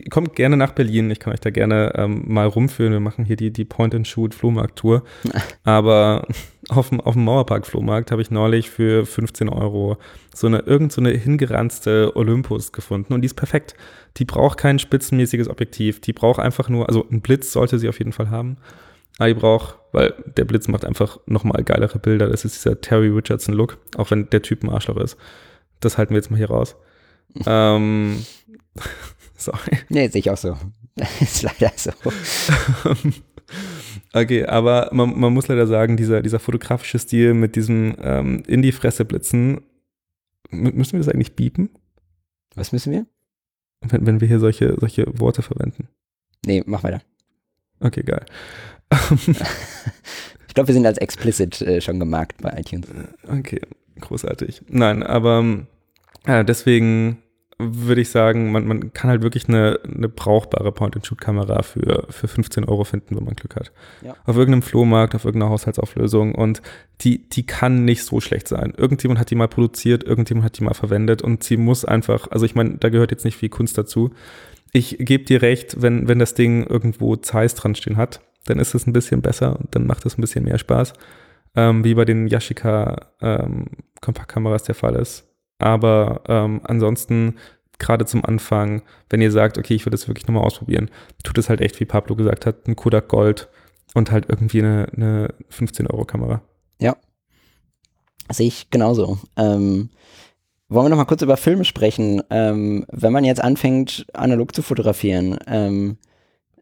kommt gerne nach Berlin. Ich kann euch da gerne ähm, mal rumführen. Wir machen hier die, die Point-and-Shoot-Flohmarkt-Tour. <laughs> Aber auf dem, auf dem Mauerpark-Flohmarkt habe ich neulich für 15 Euro so eine irgend so eine hingeranzte Olympus gefunden und die ist perfekt. Die braucht kein spitzenmäßiges Objektiv. Die braucht einfach nur, also ein Blitz sollte sie auf jeden Fall haben. Aber die braucht, weil der Blitz macht einfach nochmal geilere Bilder. Das ist dieser Terry Richardson-Look, auch wenn der Typ ein Arschloch ist. Das halten wir jetzt mal hier raus. <laughs> ähm, <laughs> sorry. Nee, sehe ich auch so. <laughs> ist leider so. okay, aber man, man, muss leider sagen, dieser, dieser fotografische Stil mit diesem ähm, in die Fresse blitzen, müssen wir das eigentlich biepen? Was müssen wir? Wenn, wenn wir hier solche, solche Worte verwenden. Nee, mach weiter. Okay, geil. <laughs> ich glaube, wir sind als explicit äh, schon gemarkt bei iTunes. Okay, großartig. Nein, aber äh, deswegen würde ich sagen, man, man kann halt wirklich eine, eine brauchbare Point-and-Shoot-Kamera für, für 15 Euro finden, wenn man Glück hat. Ja. Auf irgendeinem Flohmarkt, auf irgendeiner Haushaltsauflösung und die, die kann nicht so schlecht sein. Irgendjemand hat die mal produziert, irgendjemand hat die mal verwendet und sie muss einfach, also ich meine, da gehört jetzt nicht viel Kunst dazu. Ich gebe dir recht, wenn, wenn das Ding irgendwo Zeiss dran stehen hat, dann ist es ein bisschen besser und dann macht es ein bisschen mehr Spaß, ähm, wie bei den Yashica ähm, Kompaktkameras der Fall ist. Aber ähm, ansonsten, gerade zum Anfang, wenn ihr sagt, okay, ich würde das wirklich nochmal ausprobieren, tut es halt echt, wie Pablo gesagt hat, ein Kodak Gold und halt irgendwie eine, eine 15-Euro-Kamera. Ja. Sehe ich genauso. Ähm, wollen wir noch mal kurz über Filme sprechen? Ähm, wenn man jetzt anfängt, analog zu fotografieren, ähm,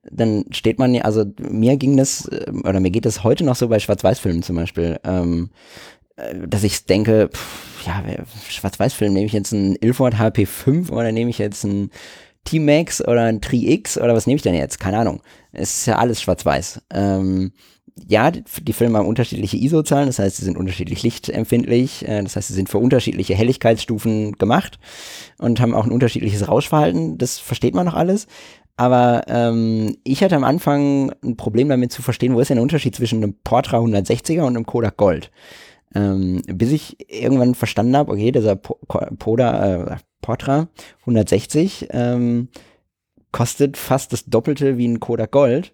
dann steht man ja, also mir ging das, äh, oder mir geht das heute noch so bei Schwarz-Weiß-Filmen zum Beispiel, ähm, äh, dass ich denke, pff, ja, Schwarz-Weiß-Film, nehme ich jetzt einen Ilford HP5 oder nehme ich jetzt einen T-Max oder ein Tri-X oder was nehme ich denn jetzt? Keine Ahnung. Es ist ja alles schwarz-weiß. Ähm, ja, die Filme haben unterschiedliche ISO-Zahlen, das heißt, sie sind unterschiedlich lichtempfindlich, äh, das heißt, sie sind für unterschiedliche Helligkeitsstufen gemacht und haben auch ein unterschiedliches Rauschverhalten, das versteht man noch alles. Aber ähm, ich hatte am Anfang ein Problem damit zu verstehen, wo ist denn der Unterschied zwischen einem Portra 160er und einem Kodak Gold. Ähm, bis ich irgendwann verstanden habe, okay, dieser Poda, äh, Portra 160 ähm, kostet fast das Doppelte wie ein Kodak Gold,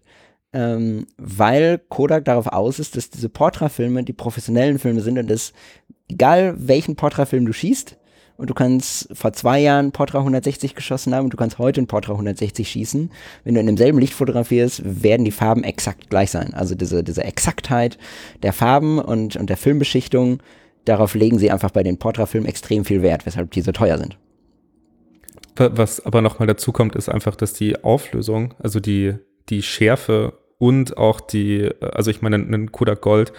ähm, weil Kodak darauf aus ist, dass diese Portra-Filme die professionellen Filme sind und dass egal welchen Portra-Film du schießt, und du kannst vor zwei Jahren Portra 160 geschossen haben und du kannst heute ein Portra 160 schießen. Wenn du in demselben Licht fotografierst, werden die Farben exakt gleich sein. Also diese, diese Exaktheit der Farben und, und der Filmbeschichtung, darauf legen sie einfach bei den Portra-Filmen extrem viel Wert, weshalb die so teuer sind. Was aber nochmal dazu kommt, ist einfach, dass die Auflösung, also die, die Schärfe und auch die, also ich meine, ein Kodak Gold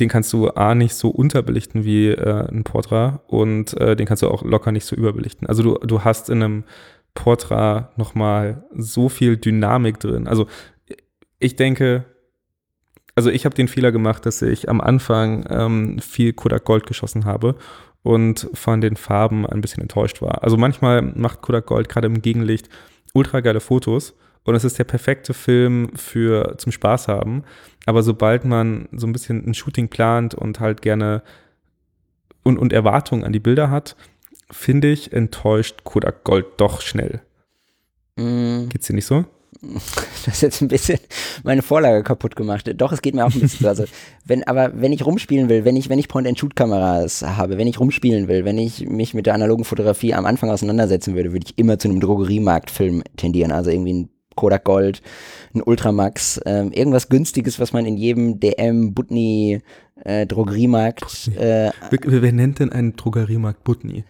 den kannst du A nicht so unterbelichten wie äh, ein Portra und äh, den kannst du auch locker nicht so überbelichten. Also du, du hast in einem Portra nochmal so viel Dynamik drin. Also ich denke, also ich habe den Fehler gemacht, dass ich am Anfang ähm, viel Kodak Gold geschossen habe und von den Farben ein bisschen enttäuscht war. Also manchmal macht Kodak Gold gerade im Gegenlicht ultra geile Fotos und es ist der perfekte Film für zum Spaß haben. Aber sobald man so ein bisschen ein Shooting plant und halt gerne und, und Erwartungen an die Bilder hat, finde ich, enttäuscht Kodak Gold doch schnell. Mm. Geht's dir nicht so? <laughs> Das ist jetzt ein bisschen, meine Vorlage kaputt gemacht. Doch, es geht mir auch ein bisschen so. Also, wenn, aber wenn ich rumspielen will, wenn ich, wenn ich Point-and-Shoot-Kameras habe, wenn ich rumspielen will, wenn ich mich mit der analogen Fotografie am Anfang auseinandersetzen würde, würde ich immer zu einem Drogeriemarktfilm tendieren. Also irgendwie ein Kodak Gold, ein Ultramax, ähm, irgendwas günstiges, was man in jedem DM, Butni, äh, Drogeriemarkt. Äh, wer, wer nennt denn einen Drogeriemarkt Butni?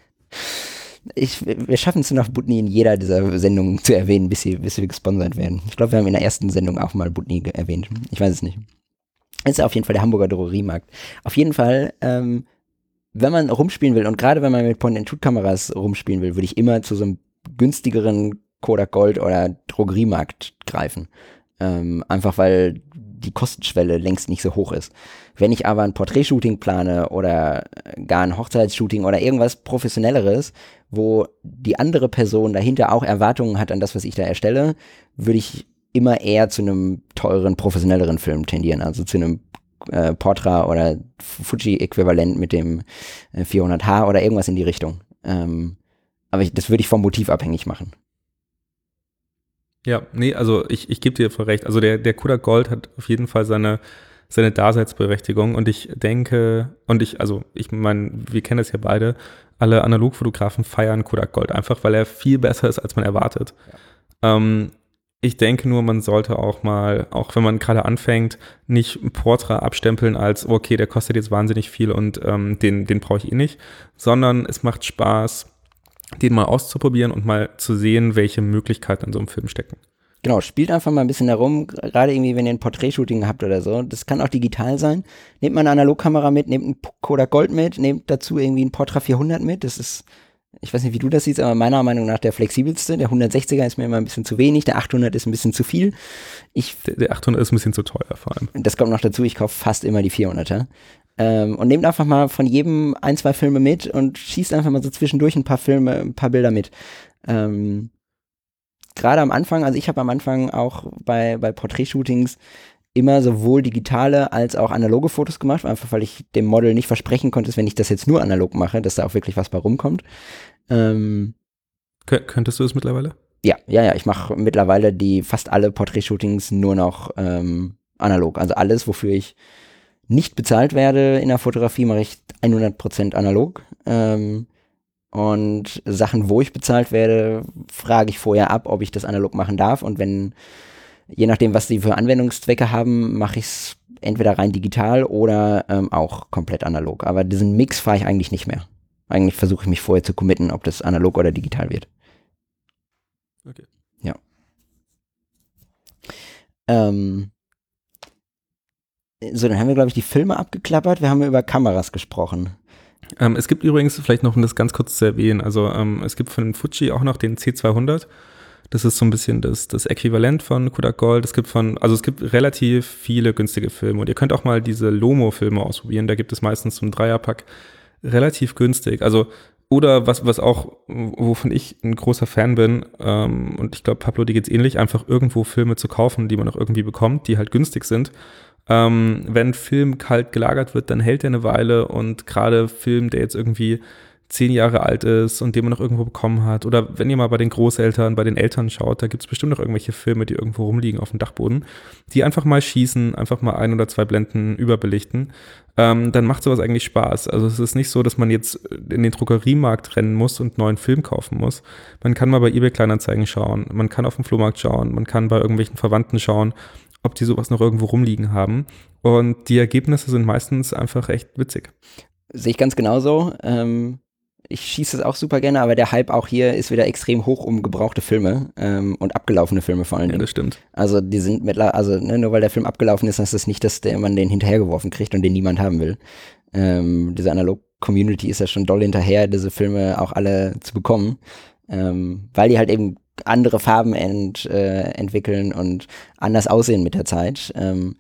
ich, wir schaffen es noch, Butni in jeder dieser Sendungen zu erwähnen, bis, sie, bis wir gesponsert werden. Ich glaube, wir haben in der ersten Sendung auch mal Butni erwähnt. Ich weiß es nicht. Das ist auf jeden Fall der Hamburger Drogeriemarkt. Auf jeden Fall, ähm, wenn man rumspielen will und gerade wenn man mit Point-and-Shoot-Kameras rumspielen will, würde ich immer zu so einem günstigeren Kodak Gold oder Drogeriemarkt greifen. Ähm, einfach weil die Kostenschwelle längst nicht so hoch ist. Wenn ich aber ein Porträtshooting plane oder gar ein Hochzeitsshooting oder irgendwas professionelleres, wo die andere Person dahinter auch Erwartungen hat an das, was ich da erstelle, würde ich immer eher zu einem teuren, professionelleren Film tendieren, also zu einem äh, Portra oder Fuji-Äquivalent mit dem äh, 400H oder irgendwas in die Richtung. Ähm, aber ich, das würde ich vom Motiv abhängig machen. Ja, nee, also ich, ich gebe dir voll recht. Also der, der Kodak Gold hat auf jeden Fall seine, seine Daseinsberechtigung und ich denke, und ich, also ich meine, wir kennen das ja beide, alle Analogfotografen feiern Kodak Gold einfach, weil er viel besser ist, als man erwartet. Ja. Ähm, ich denke nur, man sollte auch mal, auch wenn man gerade anfängt, nicht Portra abstempeln als, okay, der kostet jetzt wahnsinnig viel und ähm, den, den brauche ich eh nicht, sondern es macht Spaß, den mal auszuprobieren und mal zu sehen, welche Möglichkeiten in so einem Film stecken. Genau, spielt einfach mal ein bisschen herum, gerade irgendwie, wenn ihr ein Porträtshooting habt oder so. Das kann auch digital sein. Nehmt mal eine Analogkamera mit, nehmt ein Kodak Gold mit, nehmt dazu irgendwie ein Portra 400 mit. Das ist, ich weiß nicht, wie du das siehst, aber meiner Meinung nach der flexibelste. Der 160er ist mir immer ein bisschen zu wenig, der 800 ist ein bisschen zu viel. Ich, der, der 800 ist ein bisschen zu teuer vor allem. Das kommt noch dazu, ich kaufe fast immer die 400er. Ähm, und nehmt einfach mal von jedem ein, zwei Filme mit und schießt einfach mal so zwischendurch ein paar Filme, ein paar Bilder mit. Ähm, gerade am Anfang, also ich habe am Anfang auch bei, bei Porträtshootings immer sowohl digitale als auch analoge Fotos gemacht, einfach weil ich dem Model nicht versprechen konnte, wenn ich das jetzt nur analog mache, dass da auch wirklich was bei rumkommt. Ähm, Könntest du das mittlerweile? Ja, ja, ja. Ich mache mittlerweile die fast alle Porträtshootings nur noch ähm, analog. Also alles, wofür ich nicht bezahlt werde in der Fotografie, mache ich 100% analog. Ähm, und Sachen, wo ich bezahlt werde, frage ich vorher ab, ob ich das analog machen darf. Und wenn, je nachdem, was sie für Anwendungszwecke haben, mache ich es entweder rein digital oder ähm, auch komplett analog. Aber diesen Mix fahre ich eigentlich nicht mehr. Eigentlich versuche ich mich vorher zu committen, ob das analog oder digital wird. Okay. Ja. Ähm, so, dann haben wir, glaube ich, die Filme abgeklappert. Wir haben über Kameras gesprochen. Ähm, es gibt übrigens, vielleicht noch um das ganz kurz zu erwähnen, also ähm, es gibt von Fuji auch noch den C200. Das ist so ein bisschen das, das Äquivalent von Kodak Gold. Es gibt von, also es gibt relativ viele günstige Filme und ihr könnt auch mal diese Lomo-Filme ausprobieren. Da gibt es meistens einen Dreierpack relativ günstig. Also oder was, was auch, wovon ich ein großer Fan bin, ähm, und ich glaube, Pablo, die geht's ähnlich, einfach irgendwo Filme zu kaufen, die man auch irgendwie bekommt, die halt günstig sind ähm, wenn Film kalt gelagert wird, dann hält er eine Weile und gerade Film, der jetzt irgendwie zehn Jahre alt ist und den man noch irgendwo bekommen hat. Oder wenn ihr mal bei den Großeltern, bei den Eltern schaut, da gibt es bestimmt noch irgendwelche Filme, die irgendwo rumliegen auf dem Dachboden, die einfach mal schießen, einfach mal ein oder zwei Blenden überbelichten. Ähm, dann macht sowas eigentlich Spaß. Also es ist nicht so, dass man jetzt in den Druckeriemarkt rennen muss und neuen Film kaufen muss. Man kann mal bei eBay Kleinanzeigen schauen, man kann auf dem Flohmarkt schauen, man kann bei irgendwelchen Verwandten schauen ob die sowas noch irgendwo rumliegen haben. Und die Ergebnisse sind meistens einfach echt witzig. Sehe ich ganz genauso. Ähm, ich schieße es auch super gerne, aber der Hype auch hier ist wieder extrem hoch um gebrauchte Filme ähm, und abgelaufene Filme vor allem. Ja, das stimmt. Also die sind mittlerweile, also ne, nur weil der Film abgelaufen ist, heißt das nicht, dass der, man den hinterhergeworfen kriegt und den niemand haben will. Ähm, diese Analog-Community ist ja schon doll hinterher, diese Filme auch alle zu bekommen, ähm, weil die halt eben andere Farben ent, äh, entwickeln und anders aussehen mit der Zeit. Ähm,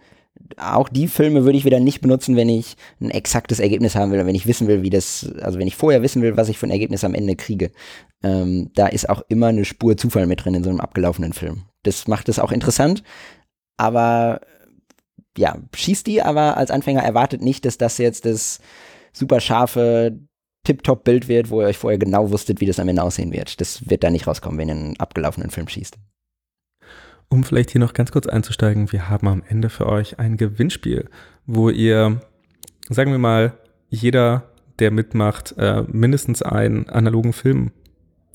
auch die Filme würde ich wieder nicht benutzen, wenn ich ein exaktes Ergebnis haben will, wenn ich wissen will, wie das, also wenn ich vorher wissen will, was ich für ein Ergebnis am Ende kriege. Ähm, da ist auch immer eine Spur Zufall mit drin in so einem abgelaufenen Film. Das macht es auch interessant, aber ja, schießt die, aber als Anfänger erwartet nicht, dass das jetzt das super scharfe Tip-Top-Bild wird, wo ihr euch vorher genau wusstet, wie das am Ende aussehen wird. Das wird da nicht rauskommen, wenn ihr einen abgelaufenen Film schießt. Um vielleicht hier noch ganz kurz einzusteigen, wir haben am Ende für euch ein Gewinnspiel, wo ihr, sagen wir mal, jeder, der mitmacht, äh, mindestens einen analogen Film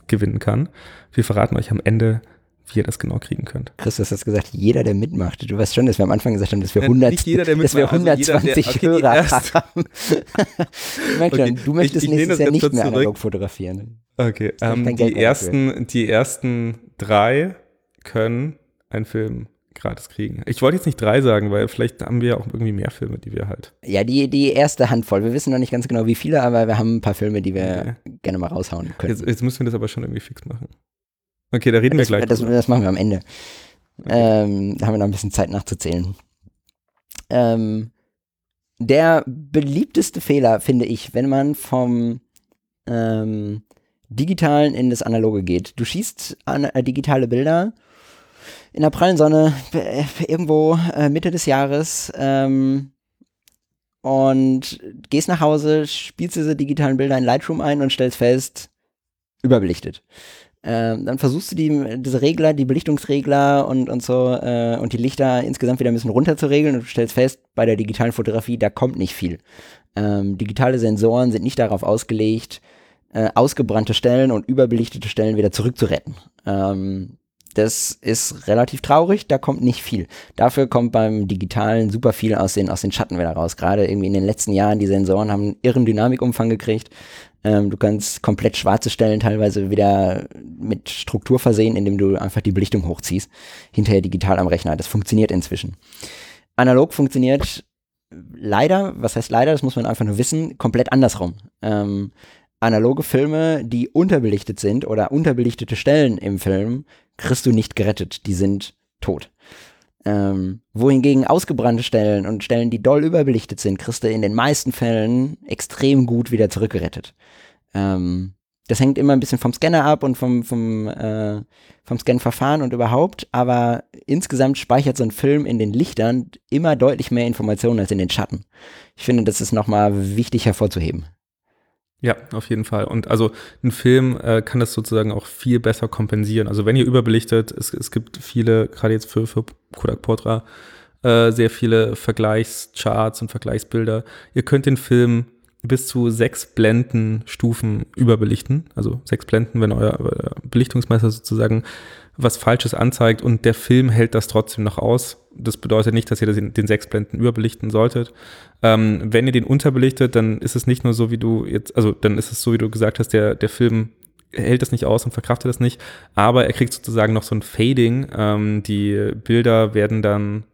gewinnen kann. Wir verraten euch am Ende, wie ihr das genau kriegen könnt. Christus hat gesagt, jeder, der mitmacht. Du weißt schon, dass wir am Anfang gesagt haben, dass wir, 100, nicht jeder, der dass wir mitmacht, also 120 jeder, der- okay, Hörer haben. <laughs> <laughs> Okay, schon, du möchtest ich- ich nächstes Jahr nicht mehr zurück. analog fotografieren. Okay, macht ähm, die, ersten, die ersten drei können einen Film gratis kriegen. Ich wollte jetzt nicht drei sagen, weil vielleicht haben wir ja auch irgendwie mehr Filme, die wir halt. Ja, die, die erste Handvoll. Wir wissen noch nicht ganz genau, wie viele, aber wir haben ein paar Filme, die wir gerne mal raushauen können. Jetzt, jetzt müssen wir das aber schon irgendwie fix machen. Okay, da reden das, wir gleich. das, das machen wir am Ende. Ähm, da haben wir noch ein bisschen Zeit nachzuzählen. Ähm, der beliebteste Fehler, finde ich, wenn man vom ähm, Digitalen in das Analoge geht. Du schießt an, äh, digitale Bilder in der prallen Sonne äh, irgendwo äh, Mitte des Jahres ähm, und gehst nach Hause, spielst diese digitalen Bilder in Lightroom ein und stellst fest, überbelichtet. Ähm, dann versuchst du die, diese Regler, die Belichtungsregler und, und so äh, und die Lichter insgesamt wieder ein bisschen runter zu regeln und du stellst fest, bei der digitalen Fotografie, da kommt nicht viel. Ähm, digitale Sensoren sind nicht darauf ausgelegt, äh, ausgebrannte Stellen und überbelichtete Stellen wieder zurückzuretten. Ähm, das ist relativ traurig, da kommt nicht viel. Dafür kommt beim Digitalen super viel aus den, aus den Schatten wieder raus. Gerade irgendwie in den letzten Jahren, die Sensoren haben einen irren Dynamikumfang gekriegt. Ähm, du kannst komplett schwarze Stellen teilweise wieder mit Struktur versehen, indem du einfach die Belichtung hochziehst. Hinterher digital am Rechner. Das funktioniert inzwischen. Analog funktioniert leider, was heißt leider, das muss man einfach nur wissen, komplett andersrum. Ähm, analoge Filme, die unterbelichtet sind oder unterbelichtete Stellen im Film, kriegst du nicht gerettet. Die sind tot. Ähm, wohingegen ausgebrannte Stellen und Stellen, die doll überbelichtet sind, kriegst du in den meisten Fällen extrem gut wieder zurückgerettet. Ähm, das hängt immer ein bisschen vom Scanner ab und vom, vom, äh, vom Scan-Verfahren und überhaupt, aber insgesamt speichert so ein Film in den Lichtern immer deutlich mehr Informationen als in den Schatten. Ich finde, das ist nochmal wichtig hervorzuheben. Ja, auf jeden Fall. Und also ein Film äh, kann das sozusagen auch viel besser kompensieren. Also wenn ihr überbelichtet, es, es gibt viele, gerade jetzt für, für Kodak Portra, äh, sehr viele Vergleichscharts und Vergleichsbilder. Ihr könnt den Film bis zu sechs Blendenstufen überbelichten. Also sechs Blenden, wenn euer, Belichtungsmesser sozusagen was Falsches anzeigt und der Film hält das trotzdem noch aus. Das bedeutet nicht, dass ihr den sechs Blenden überbelichten solltet. Ähm, wenn ihr den unterbelichtet, dann ist es nicht nur so, wie du jetzt, also dann ist es so, wie du gesagt hast, der, der Film hält das nicht aus und verkraftet das nicht, aber er kriegt sozusagen noch so ein Fading. Ähm, die Bilder werden dann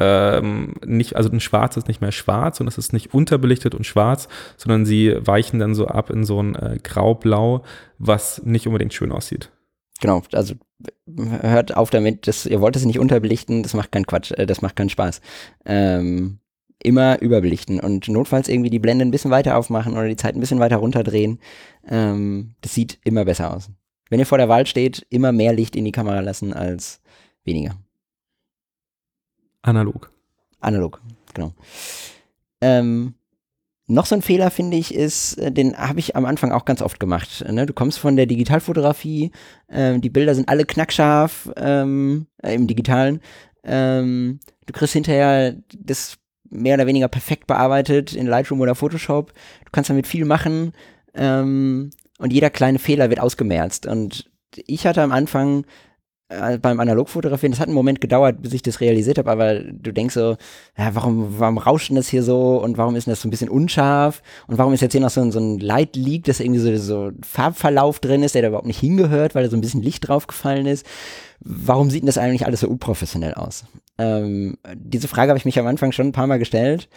ähm, nicht, also ein Schwarz ist nicht mehr schwarz und es ist nicht unterbelichtet und schwarz, sondern sie weichen dann so ab in so ein äh, Grau-Blau, was nicht unbedingt schön aussieht. Genau, also hört auf damit, das, ihr wollt es nicht unterbelichten, das macht keinen Quatsch, äh, das macht keinen Spaß. Ähm, immer überbelichten und notfalls irgendwie die Blende ein bisschen weiter aufmachen oder die Zeit ein bisschen weiter runterdrehen. Ähm, das sieht immer besser aus. Wenn ihr vor der Wahl steht, immer mehr Licht in die Kamera lassen als weniger. Analog. Analog, genau. Ähm, noch so ein Fehler, finde ich, ist, äh, den habe ich am Anfang auch ganz oft gemacht. Ne? Du kommst von der Digitalfotografie, ähm, die Bilder sind alle knackscharf ähm, äh, im Digitalen. Ähm, du kriegst hinterher das mehr oder weniger perfekt bearbeitet in Lightroom oder Photoshop. Du kannst damit viel machen ähm, und jeder kleine Fehler wird ausgemerzt. Und ich hatte am Anfang beim Analogfotografieren, das hat einen Moment gedauert, bis ich das realisiert habe, aber du denkst so, ja, warum, warum rauscht denn das hier so und warum ist denn das so ein bisschen unscharf und warum ist jetzt hier noch so, ein- so ein Light Leak, dass irgendwie so, so ein Farbverlauf drin ist, der da überhaupt nicht hingehört, weil da so ein bisschen Licht draufgefallen ist. Warum sieht denn das eigentlich alles so unprofessionell aus? Ähm, diese Frage habe ich mich am Anfang schon ein paar Mal gestellt.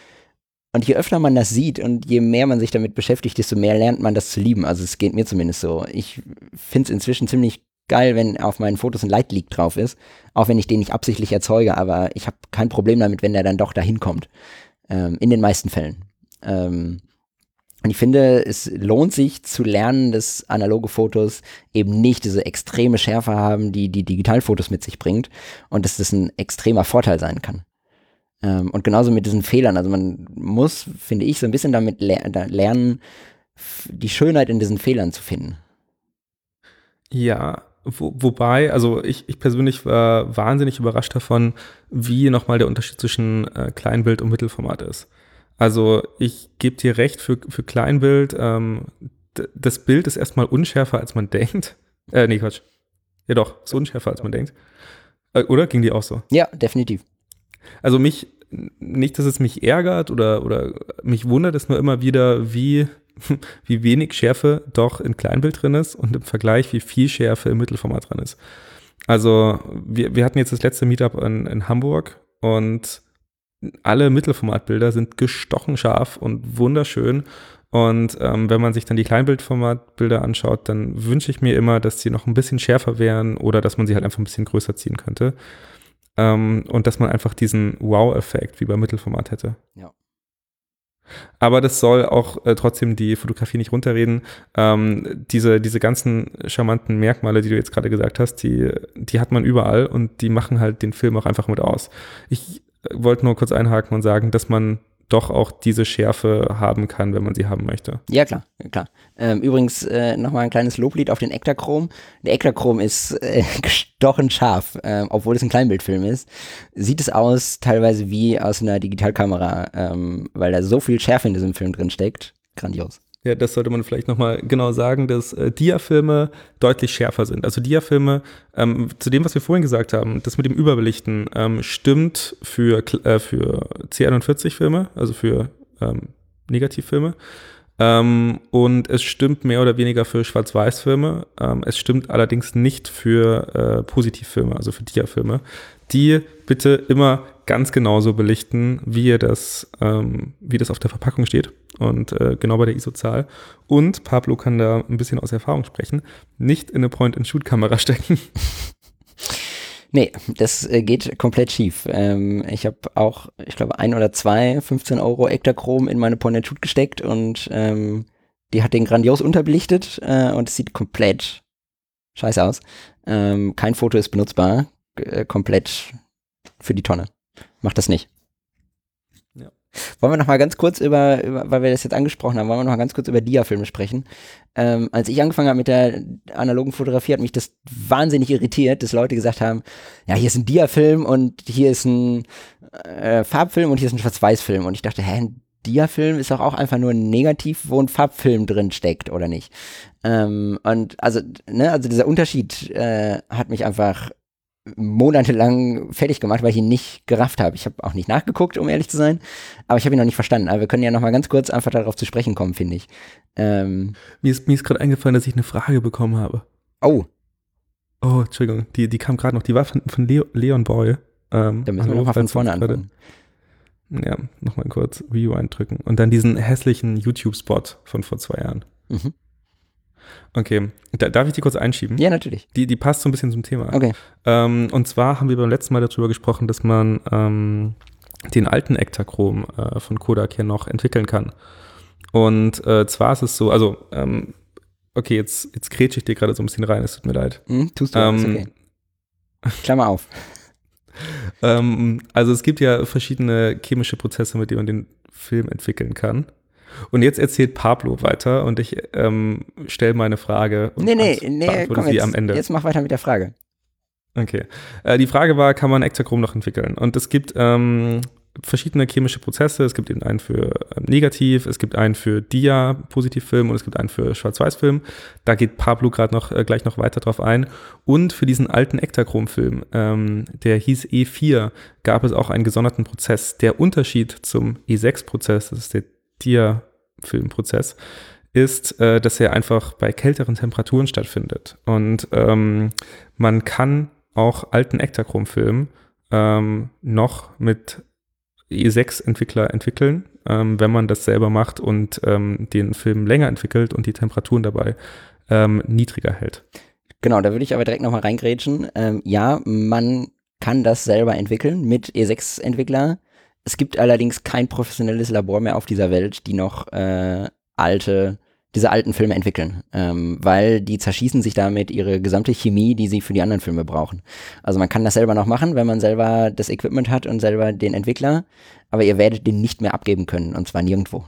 Und je öfter man das sieht und je mehr man sich damit beschäftigt, desto mehr lernt man das zu lieben. Also es geht mir zumindest so. Ich finde es inzwischen ziemlich geil, wenn auf meinen Fotos ein Light Leak drauf ist, auch wenn ich den nicht absichtlich erzeuge, aber ich habe kein Problem damit, wenn der dann doch dahin kommt. Ähm, in den meisten Fällen. Ähm, und ich finde, es lohnt sich zu lernen, dass analoge Fotos eben nicht diese extreme Schärfe haben, die die Digitalfotos mit sich bringt und dass das ein extremer Vorteil sein kann. Ähm, und genauso mit diesen Fehlern. Also man muss, finde ich, so ein bisschen damit ler lernen, die Schönheit in diesen Fehlern zu finden. Ja, Wo, wobei, also ich, ich persönlich war wahnsinnig überrascht davon, wie nochmal der Unterschied zwischen äh, Kleinbild und Mittelformat ist. Also ich gebe dir recht, für, für Kleinbild, ähm, das Bild ist erstmal unschärfer, als man denkt. Äh, nee, Quatsch. Ja doch, ist unschärfer, als man denkt. Äh, oder? Ging die auch so? Ja, definitiv. Also mich, nicht, dass es mich ärgert oder, oder mich wundert es nur immer wieder, wie, <laughs> wie wenig Schärfe doch in Kleinbild drin ist und im Vergleich, wie viel Schärfe im Mittelformat drin ist. Also wir, wir hatten jetzt das letzte Meetup in, in Hamburg und alle Mittelformatbilder sind gestochen scharf und wunderschön. Und ähm, wenn man sich dann die Kleinbildformatbilder anschaut, dann wünsche ich mir immer, dass sie noch ein bisschen schärfer wären oder dass man sie halt einfach ein bisschen größer ziehen könnte. Ähm, und dass man einfach diesen Wow-Effekt wie beim Mittelformat hätte. Ja. Aber das soll auch äh, trotzdem die Fotografie nicht runterreden. Ähm, diese, diese ganzen charmanten Merkmale, die du jetzt gerade gesagt hast, die, die hat man überall und die machen halt den Film auch einfach mit aus. Ich äh, wollte nur kurz einhaken und sagen, dass man doch auch diese Schärfe haben kann, wenn man sie haben möchte. Ja, klar, klar. Ähm, übrigens äh, nochmal ein kleines Loblied auf den Ektachrom. Der Ektachrom ist äh, <laughs> gestochen scharf, äh, obwohl es ein Kleinbildfilm ist. Sieht es aus teilweise wie aus einer Digitalkamera, ähm, weil da so viel Schärfe in diesem Film drin steckt. Grandios. Ja, das sollte man vielleicht nochmal genau sagen, dass äh, Diafilme deutlich schärfer sind. Also Diafilme, ähm, zu dem, was wir vorhin gesagt haben, das mit dem Überbelichten, ähm, stimmt für, äh, für C41-Filme, also für ähm, Negativfilme. Ähm, und es stimmt mehr oder weniger für Schwarz-Weiß-Filme. Ähm, es stimmt allerdings nicht für äh, Positivfilme, also für Diafilme. Die bitte immer ganz genauso belichten, wie ihr das, ähm, wie das auf der Verpackung steht und äh, genau bei der ISO-Zahl. Und Pablo kann da ein bisschen aus Erfahrung sprechen, nicht in eine Point-and-Shoot-Kamera <laughs> stecken. Nee, das äh, geht komplett schief. Ähm, ich habe auch, ich glaube, ein oder zwei 15 Euro Ektachrom in meine Point-and-Shoot gesteckt und ähm, die hat den grandios unterbelichtet äh, und es sieht komplett scheiße aus. Ähm, kein Foto ist benutzbar, äh, komplett für die Tonne. Macht das nicht. Ja. Wollen wir noch mal ganz kurz über, über, weil wir das jetzt angesprochen haben, wollen wir noch mal ganz kurz über Dia-Filme sprechen. Ähm, als ich angefangen habe mit der analogen Fotografie, hat mich das wahnsinnig irritiert, dass Leute gesagt haben, ja, hier ist ein Dia-Film und hier ist ein äh, Farbfilm und hier ist ein Schwarz-Weiß-Film. Und ich dachte, hä, ein Dia-Film ist doch auch einfach nur ein Negativ, wo ein Farbfilm drin steckt, oder nicht? Ähm, und also, ne, also dieser Unterschied äh, hat mich einfach monatelang fertig gemacht, weil ich ihn nicht gerafft habe. Ich habe auch nicht nachgeguckt, um ehrlich zu sein, aber ich habe ihn noch nicht verstanden. Aber wir können ja noch mal ganz kurz einfach darauf zu sprechen kommen, finde ich. Ähm, mir ist, mir ist gerade eingefallen, dass ich eine Frage bekommen habe. Oh. Oh, Entschuldigung, die, die kam gerade noch. Die war von, von Leo, Leon Boy. Ähm, da müssen wir nochmal von vorne anfangen. Ja, nochmal kurz Rewind drücken. Und dann diesen hässlichen YouTube-Spot von vor zwei Jahren. Mhm. Okay, da, darf ich die kurz einschieben? Ja, natürlich. Die, die passt so ein bisschen zum Thema. Okay. Ähm, und zwar haben wir beim letzten Mal darüber gesprochen, dass man ähm, den alten Ektachrom äh, von Kodak hier noch entwickeln kann. Und äh, zwar ist es so, also, ähm, okay, jetzt, jetzt grätsche ich dir gerade so ein bisschen rein, es tut mir leid. Mhm, tust du, ähm, okay. Klammer auf. <laughs> ähm, also es gibt ja verschiedene chemische Prozesse, mit denen man den Film entwickeln kann. Und jetzt erzählt Pablo weiter und ich ähm, stelle meine Frage. Und nee, nee, nee, komm, jetzt, am Ende. jetzt mach weiter mit der Frage. Okay. Äh, die Frage war, kann man Ektachrom noch entwickeln? Und es gibt ähm, verschiedene chemische Prozesse. Es gibt eben einen für ähm, Negativ, es gibt einen für Dia-Positivfilm und es gibt einen für Schwarz-Weiß-Film. Da geht Pablo gerade noch äh, gleich noch weiter drauf ein. Und für diesen alten Ektachrom-Film, ähm, der hieß E4, gab es auch einen gesonderten Prozess. Der Unterschied zum E6-Prozess, das ist der Dia-Filmprozess, ist, äh, dass er einfach bei kälteren Temperaturen stattfindet. Und ähm, man kann auch alten Ektachrom-Film ähm, noch mit E6-Entwickler entwickeln, ähm, wenn man das selber macht und ähm, den Film länger entwickelt und die Temperaturen dabei ähm, niedriger hält. Genau, da würde ich aber direkt nochmal reingrätschen. Ähm, ja, man kann das selber entwickeln mit E6-Entwickler. Es gibt allerdings kein professionelles Labor mehr auf dieser Welt, die noch äh, alte, diese alten Filme entwickeln, ähm, weil die zerschießen sich damit ihre gesamte Chemie, die sie für die anderen Filme brauchen. Also man kann das selber noch machen, wenn man selber das Equipment hat und selber den Entwickler, aber ihr werdet den nicht mehr abgeben können und zwar nirgendwo.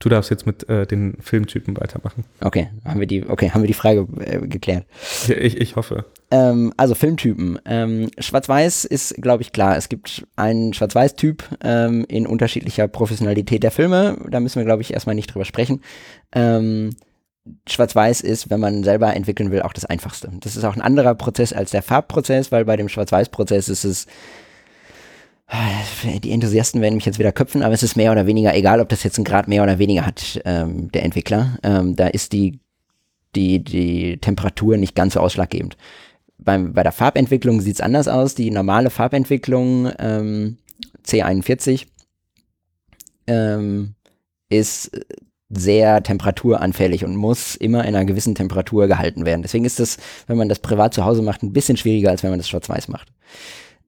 Du darfst jetzt mit äh, den Filmtypen weitermachen. Okay, haben wir die, okay, haben wir die Frage äh, geklärt. Ich, ich hoffe. Ähm, also Filmtypen. Ähm, Schwarz-Weiß ist, glaube ich, klar. Es gibt einen Schwarz-Weiß-Typ ähm, in unterschiedlicher Professionalität der Filme. Da müssen wir, glaube ich, erstmal nicht drüber sprechen. Ähm, Schwarz-Weiß ist, wenn man selber entwickeln will, auch das Einfachste. Das ist auch ein anderer Prozess als der Farbprozess, weil bei dem Schwarz-Weiß-Prozess ist es die Enthusiasten werden mich jetzt wieder köpfen, aber es ist mehr oder weniger egal, ob das jetzt einen Grad mehr oder weniger hat, ähm, der Entwickler. Ähm, da ist die, die, die Temperatur nicht ganz so ausschlaggebend. Beim, bei der Farbentwicklung sieht es anders aus. Die normale Farbentwicklung ähm, C41 ähm, ist sehr temperaturanfällig und muss immer in einer gewissen Temperatur gehalten werden. Deswegen ist das, wenn man das privat zu Hause macht, ein bisschen schwieriger, als wenn man das schwarz-weiß macht.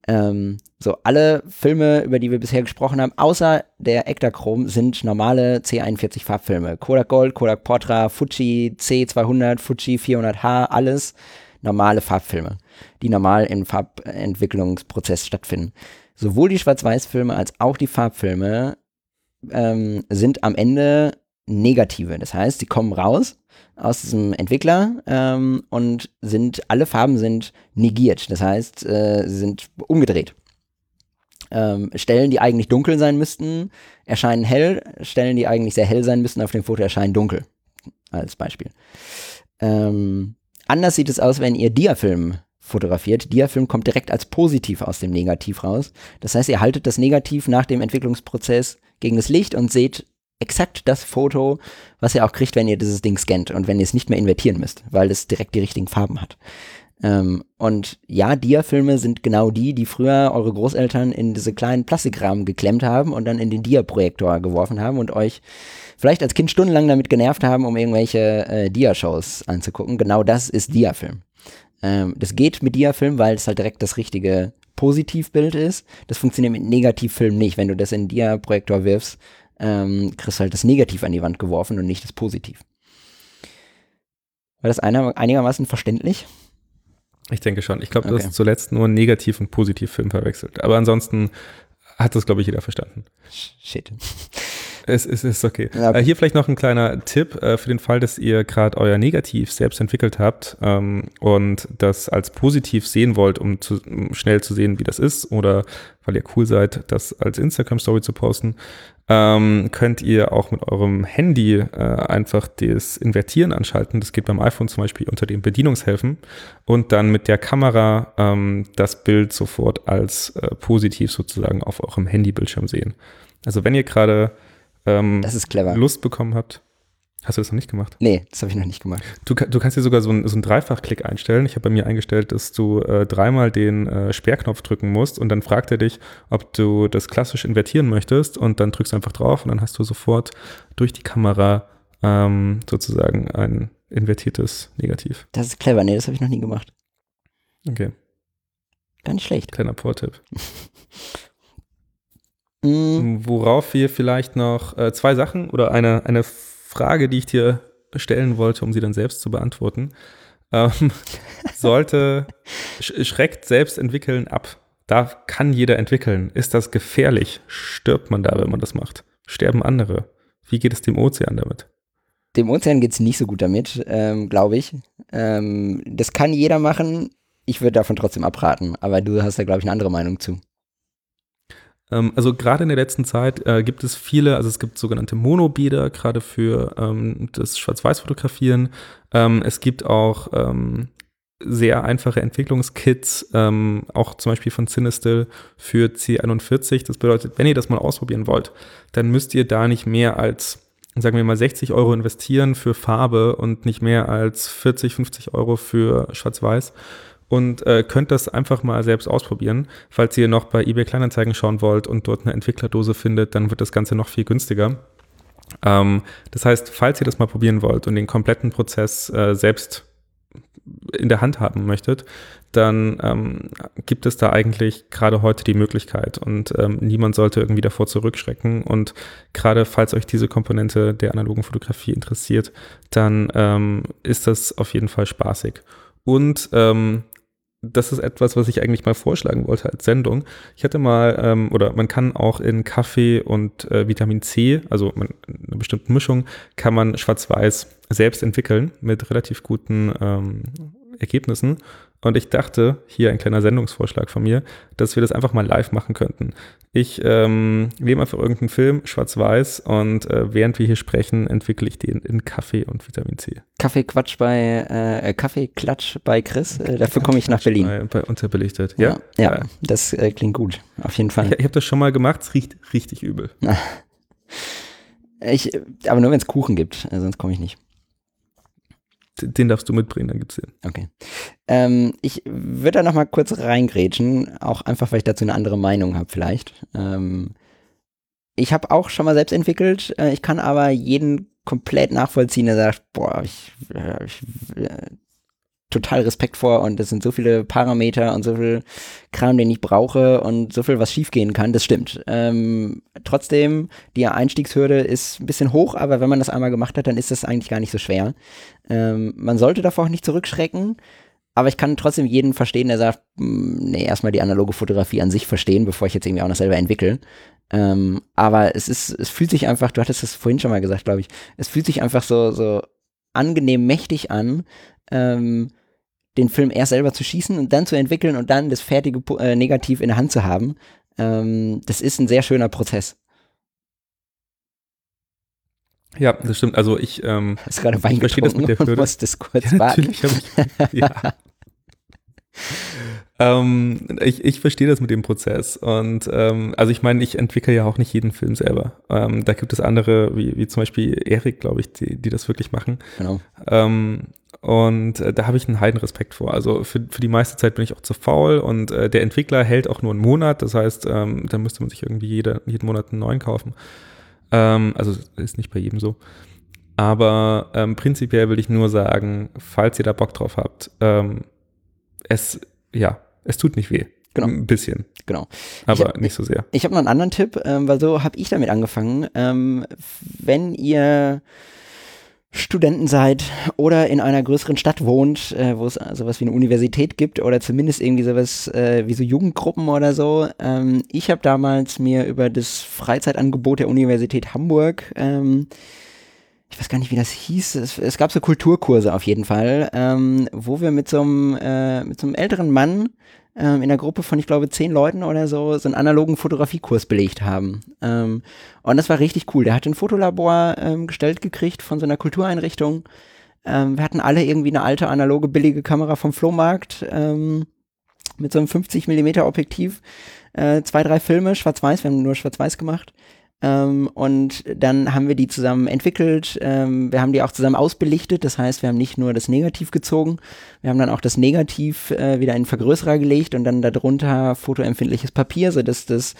Ähm, so, alle Filme, über die wir bisher gesprochen haben, außer der Ektachrom, sind normale C41 Farbfilme. Kodak Gold, Kodak Portra, Fuji C200, Fuji 400H, alles normale Farbfilme, die normal im Farbentwicklungsprozess stattfinden. Sowohl die Schwarz-Weiß-Filme als auch die Farbfilme ähm, sind am Ende negative. Das heißt, sie kommen raus aus diesem Entwickler ähm, und sind, alle Farben sind negiert. Das heißt, äh, sie sind umgedreht. Ähm, Stellen, die eigentlich dunkel sein müssten, erscheinen hell. Stellen, die eigentlich sehr hell sein müssten, auf dem Foto erscheinen dunkel. Als Beispiel. Ähm, anders sieht es aus, wenn ihr Diafilm fotografiert. Diafilm kommt direkt als positiv aus dem Negativ raus. Das heißt, ihr haltet das Negativ nach dem Entwicklungsprozess gegen das Licht und seht exakt das Foto, was ihr auch kriegt, wenn ihr dieses Ding scannt und wenn ihr es nicht mehr invertieren müsst, weil es direkt die richtigen Farben hat. Ähm, und ja, Dia-Filme sind genau die, die früher eure Großeltern in diese kleinen Plastikrahmen geklemmt haben und dann in den Dia-Projektor geworfen haben und euch vielleicht als Kind stundenlang damit genervt haben, um irgendwelche äh, Dia-Shows anzugucken. Genau das ist Dia-Film. Ähm, das geht mit Dia-Film, weil es halt direkt das richtige Positivbild ist. Das funktioniert mit Negativfilm nicht. Wenn du das in Dia-Projektor wirfst, ähm, kriegst halt das Negativ an die Wand geworfen und nicht das Positiv. War das einer, einigermaßen verständlich? Ich denke schon. Ich glaube, okay. du hast zuletzt nur Negativ- und Positivfilm verwechselt. Aber ansonsten hat das, glaube ich, jeder verstanden. Shit. Es, es ist okay. Ja. Äh, hier vielleicht noch ein kleiner Tipp äh, für den Fall, dass ihr gerade euer Negativ selbst entwickelt habt ähm, und das als positiv sehen wollt, um, zu, um schnell zu sehen, wie das ist oder weil ihr cool seid, das als Instagram-Story zu posten, ähm, könnt ihr auch mit eurem Handy äh, einfach das Invertieren anschalten. Das geht beim iPhone zum Beispiel unter den Bedienungshilfen und dann mit der Kamera ähm, das Bild sofort als äh, positiv sozusagen auf eurem Handybildschirm sehen. Also wenn ihr gerade ähm, das ist clever. Lust bekommen habt. Hast du das noch nicht gemacht? Nee, das habe ich noch nicht gemacht. Du, du kannst dir sogar so, ein, so einen Dreifachklick einstellen. Ich habe bei mir eingestellt, dass du äh, dreimal den äh, Sperrknopf drücken musst und dann fragt er dich, ob du das klassisch invertieren möchtest und dann drückst du einfach drauf und dann hast du sofort durch die Kamera ähm, sozusagen ein invertiertes Negativ. Das ist clever. Nee, das habe ich noch nie gemacht. Okay. Gar nicht schlecht. Kleiner Pro-Tipp. <laughs> Mhm. Worauf wir vielleicht noch äh, zwei Sachen oder eine, eine Frage, die ich dir stellen wollte, um sie dann selbst zu beantworten. Ähm, <laughs> sollte, schreckt selbst entwickeln ab. Da kann jeder entwickeln. Ist das gefährlich? Stirbt man da, wenn man das macht? Sterben andere? Wie geht es dem Ozean damit? Dem Ozean geht es nicht so gut damit, ähm, glaube ich. Ähm, das kann jeder machen. Ich würde davon trotzdem abraten. Aber du hast da, glaube ich, eine andere Meinung zu. Ähm, also gerade in der letzten Zeit äh, gibt es viele, also es gibt sogenannte Monobieder, gerade für ähm, das Schwarz-Weiß-Fotografieren. Ähm, es gibt auch ähm, sehr einfache Entwicklungskits, ähm, auch zum Beispiel von Cinestill für C41. Das bedeutet, wenn ihr das mal ausprobieren wollt, dann müsst ihr da nicht mehr als sagen wir mal 60 Euro investieren für Farbe und nicht mehr als 40, 50 Euro für Schwarz-Weiß und äh, könnt das einfach mal selbst ausprobieren. Falls ihr noch bei eBay Kleinanzeigen schauen wollt und dort eine Entwicklerdose findet, dann wird das Ganze noch viel günstiger. Ähm, das heißt, falls ihr das mal probieren wollt und den kompletten Prozess äh, selbst in der Hand haben möchtet, dann ähm, gibt es da eigentlich gerade heute die Möglichkeit und ähm, niemand sollte irgendwie davor zurückschrecken. Und gerade falls euch diese Komponente der analogen Fotografie interessiert, dann ähm, ist das auf jeden Fall spaßig. Und ähm, das ist etwas, was ich eigentlich mal vorschlagen wollte als Sendung. Ich hatte mal, ähm, oder man kann auch in Kaffee und äh, Vitamin C, also man, eine bestimmte Mischung, kann man schwarz-weiß selbst entwickeln mit relativ guten ähm, Ergebnissen. Und ich dachte, hier ein kleiner Sendungsvorschlag von mir, dass wir das einfach mal live machen könnten. Ich ähm, nehme einfach irgendeinen Film, schwarz-weiß, und äh, während wir hier sprechen, entwickle ich den in Kaffee und Vitamin C. Kaffeequatsch bei, äh, Kaffeeklatsch bei Chris, äh, dafür komme ich nach Berlin. Bei, bei unterbelichtet, ja. Ja, ja das äh, klingt gut, auf jeden Fall. Ich, ich habe das schon mal gemacht, es riecht richtig übel. <laughs> ich, aber nur wenn es Kuchen gibt, äh, sonst komme ich nicht den darfst du mitbringen, dann gibt's den. Okay. Ähm, ich würde da noch mal kurz reingrätschen, auch einfach, weil ich dazu eine andere Meinung habe vielleicht. Ähm, ich habe auch schon mal selbst entwickelt, äh, ich kann aber jeden komplett nachvollziehen, der sagt, boah, ich, ich äh, total Respekt vor und es sind so viele Parameter und so viel Kram, den ich brauche und so viel, was schiefgehen kann, das stimmt. Ähm, trotzdem, die Einstiegshürde ist ein bisschen hoch, aber wenn man das einmal gemacht hat, dann ist das eigentlich gar nicht so schwer. Ähm, man sollte davor auch nicht zurückschrecken, aber ich kann trotzdem jeden verstehen, der sagt, hm, nee, erstmal die analoge Fotografie an sich verstehen, bevor ich jetzt irgendwie auch noch selber entwickle. Ähm, aber es ist, es fühlt sich einfach, du hattest es vorhin schon mal gesagt, glaube ich, es fühlt sich einfach so, so angenehm mächtig an, ähm, den Film erst selber zu schießen und dann zu entwickeln und dann das fertige äh, Negativ in der Hand zu haben, ähm, das ist ein sehr schöner Prozess. Ja, das stimmt. Also ich, ähm, <laughs> Hast gerade Wein ich verstehe das mit der Hürde. <laughs> musstest kurz ja, natürlich habe ich. ja. <laughs> ähm, ich, ich verstehe das mit dem Prozess. Und ähm, also ich meine, ich entwickle ja auch nicht jeden Film selber. Ähm, da gibt es andere, wie, wie zum Beispiel Erik, glaube ich, die, die das wirklich machen. Genau. Ähm, und äh, da habe ich einen heiden Respekt vor. Also für, für die meiste Zeit bin ich auch zu faul und äh, der Entwickler hält auch nur einen Monat. Das heißt, ähm, da müsste man sich irgendwie jeder, jeden Monat einen neuen kaufen. Ähm, also ist nicht bei jedem so. Aber ähm, prinzipiell will ich nur sagen, falls ihr da Bock drauf habt, ähm, es, ja, es tut nicht weh. Genau. Ein bisschen. Genau. Aber hab, nicht so sehr. Ich, ich habe noch einen anderen Tipp, ähm, weil so habe ich damit angefangen. Ähm, wenn ihr Studenten seid oder in einer größeren Stadt wohnt, äh, wo es sowas wie eine Universität gibt oder zumindest irgendwie sowas äh, wie so Jugendgruppen oder so. Ähm, ich habe damals mir über das Freizeitangebot der Universität Hamburg, ähm, ich weiß gar nicht, wie das hieß, es, es gab so Kulturkurse auf jeden Fall, ähm, wo wir mit so einem äh, mit so einem älteren Mann in einer Gruppe von, ich glaube, zehn Leuten oder so, so einen analogen Fotografiekurs belegt haben. Ähm, und das war richtig cool. Der hat ein Fotolabor ähm, gestellt gekriegt von so einer Kultureinrichtung. Ähm, wir hatten alle irgendwie eine alte, analoge, billige Kamera vom Flohmarkt ähm, mit so einem 50 Millimeter Objektiv. Äh, zwei, drei Filme, schwarz-weiß, wir haben nur schwarz-weiß gemacht. Ähm, und dann haben wir die zusammen entwickelt. Ähm, wir haben die auch zusammen ausbelichtet. Das heißt, wir haben nicht nur das Negativ gezogen, wir haben dann auch das Negativ äh, wieder in Vergrößerer gelegt und dann darunter fotoempfindliches Papier, sodass das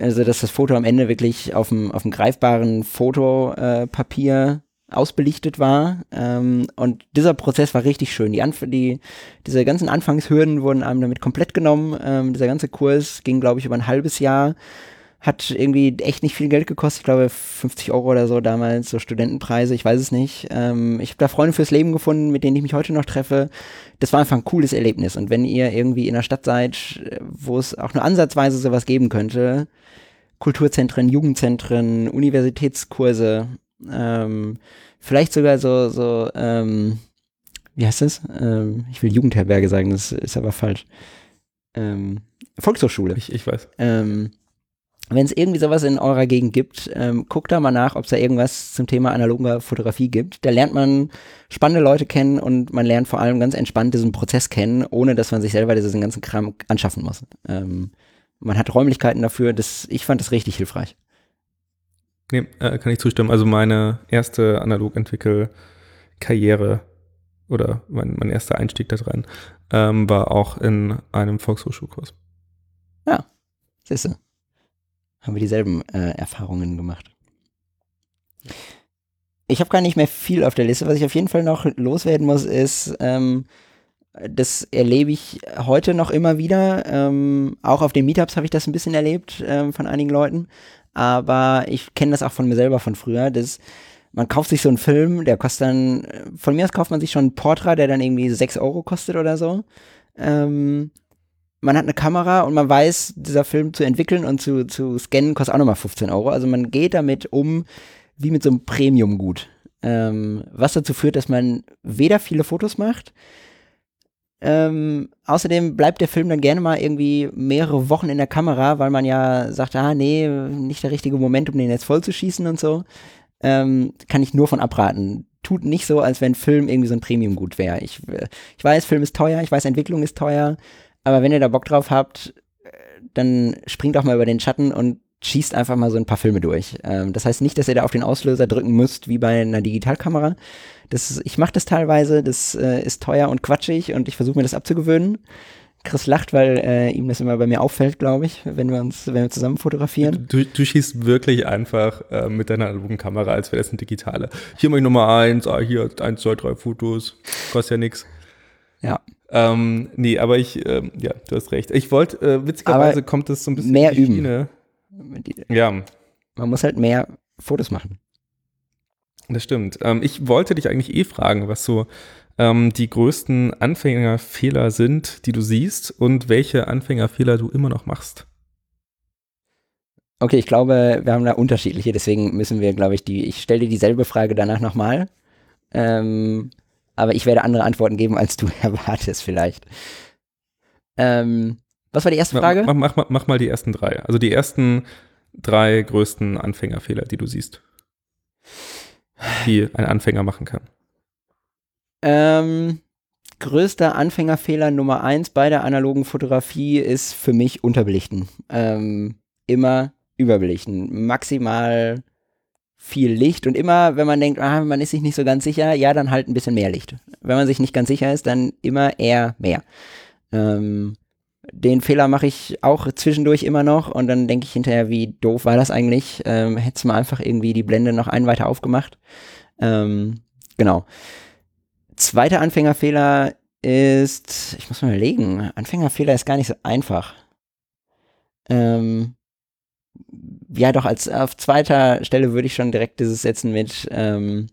also dass das Foto am Ende wirklich auf dem, auf dem greifbaren Fotopapier äh, ausbelichtet war. Ähm, und dieser Prozess war richtig schön. Die, Anf die diese ganzen Anfangshürden wurden einem damit komplett genommen. Ähm, dieser ganze Kurs ging, glaube ich, über ein halbes Jahr hat irgendwie echt nicht viel Geld gekostet. Ich glaube 50 Euro oder so damals, so Studentenpreise, ich weiß es nicht. Ähm, ich habe da Freunde fürs Leben gefunden, mit denen ich mich heute noch treffe. Das war einfach ein cooles Erlebnis. Und wenn ihr irgendwie in einer Stadt seid, wo es auch nur ansatzweise sowas geben könnte, Kulturzentren, Jugendzentren, Universitätskurse, ähm, vielleicht sogar so, so, ähm, wie heißt das? Ähm, ich will Jugendherberge sagen, das ist aber falsch. Ähm, Volkshochschule. Ich, ich weiß. Ähm, wenn es irgendwie sowas in eurer Gegend gibt, ähm, guckt da mal nach, ob es da irgendwas zum Thema analoger Fotografie gibt. Da lernt man spannende Leute kennen und man lernt vor allem ganz entspannt diesen Prozess kennen, ohne dass man sich selber diesen ganzen Kram anschaffen muss. Ähm, man hat Räumlichkeiten dafür. Das, ich fand das richtig hilfreich. Nee, äh, kann ich zustimmen. Also meine erste Analog-Entwickel-Karriere oder mein, mein erster Einstieg da dran ähm, war auch in einem Volkshochschulkurs. Ja, siehst du haben wir dieselben äh, Erfahrungen gemacht. Ich habe gar nicht mehr viel auf der Liste. Was ich auf jeden Fall noch loswerden muss, ist, ähm, das erlebe ich heute noch immer wieder. Ähm, auch auf den Meetups habe ich das ein bisschen erlebt ähm, von einigen Leuten. Aber ich kenne das auch von mir selber von früher. Das, man kauft sich so einen Film, der kostet dann, von mir aus kauft man sich schon einen Portra, der dann irgendwie 6 Euro kostet oder so. Ähm, man hat eine Kamera und man weiß, dieser Film zu entwickeln und zu, zu scannen kostet auch nochmal 15 Euro. Also man geht damit um wie mit so einem Premium-Gut. Ähm, was dazu führt, dass man weder viele Fotos macht, ähm, außerdem bleibt der Film dann gerne mal irgendwie mehrere Wochen in der Kamera, weil man ja sagt, ah nee, nicht der richtige Moment, um den jetzt voll zu schießen und so. Ähm, kann ich nur von abraten. Tut nicht so, als wenn Film irgendwie so ein Premium-Gut wäre. Ich, ich weiß, Film ist teuer, ich weiß, Entwicklung ist teuer, aber wenn ihr da Bock drauf habt, dann springt auch mal über den Schatten und schießt einfach mal so ein paar Filme durch. Ähm, das heißt nicht, dass ihr da auf den Auslöser drücken müsst, wie bei einer Digitalkamera. Das, ich mache das teilweise, das äh, ist teuer und quatschig und ich versuche mir das abzugewöhnen. Chris lacht, weil äh, ihm das immer bei mir auffällt, glaube ich, wenn wir uns, wenn wir zusammen fotografieren. Du, du schießt wirklich einfach äh, mit deiner analogen Kamera, als wäre das eine digitale. Hier mal Nummer eins, ah, hier eins, zwei, drei Fotos, kostet ja nichts. Ja. Ähm, nee, aber ich, ähm, ja, du hast recht. Ich wollte, äh, witzigerweise aber kommt das so ein bisschen mehr üben. Schiene. Ja. Man muss halt mehr Fotos machen. Das stimmt. Ähm, ich wollte dich eigentlich eh fragen, was so ähm, die größten Anfängerfehler sind, die du siehst und welche Anfängerfehler du immer noch machst. Okay, ich glaube, wir haben da unterschiedliche, deswegen müssen wir, glaube ich, die, ich stelle dir dieselbe Frage danach nochmal. Ähm, aber ich werde andere Antworten geben, als du <laughs> erwartest, vielleicht. Ähm, was war die erste Frage? Mach, mach, mach, mach mal die ersten drei. Also die ersten drei größten Anfängerfehler, die du siehst. Die ein Anfänger machen kann. Ähm, größter Anfängerfehler Nummer eins bei der analogen Fotografie ist für mich unterbelichten. Ähm, immer überbelichten. Maximal viel Licht und immer, wenn man denkt, ah, man ist sich nicht so ganz sicher, ja, dann halt ein bisschen mehr Licht. Wenn man sich nicht ganz sicher ist, dann immer eher mehr. Ähm, den Fehler mache ich auch zwischendurch immer noch und dann denke ich hinterher, wie doof war das eigentlich? Ähm, Hättest mal einfach irgendwie die Blende noch einen weiter aufgemacht. Ähm, genau. Zweiter Anfängerfehler ist, ich muss mal überlegen, Anfängerfehler ist gar nicht so einfach. Ähm, ja, doch, als auf zweiter Stelle würde ich schon direkt dieses setzen mit, ähm,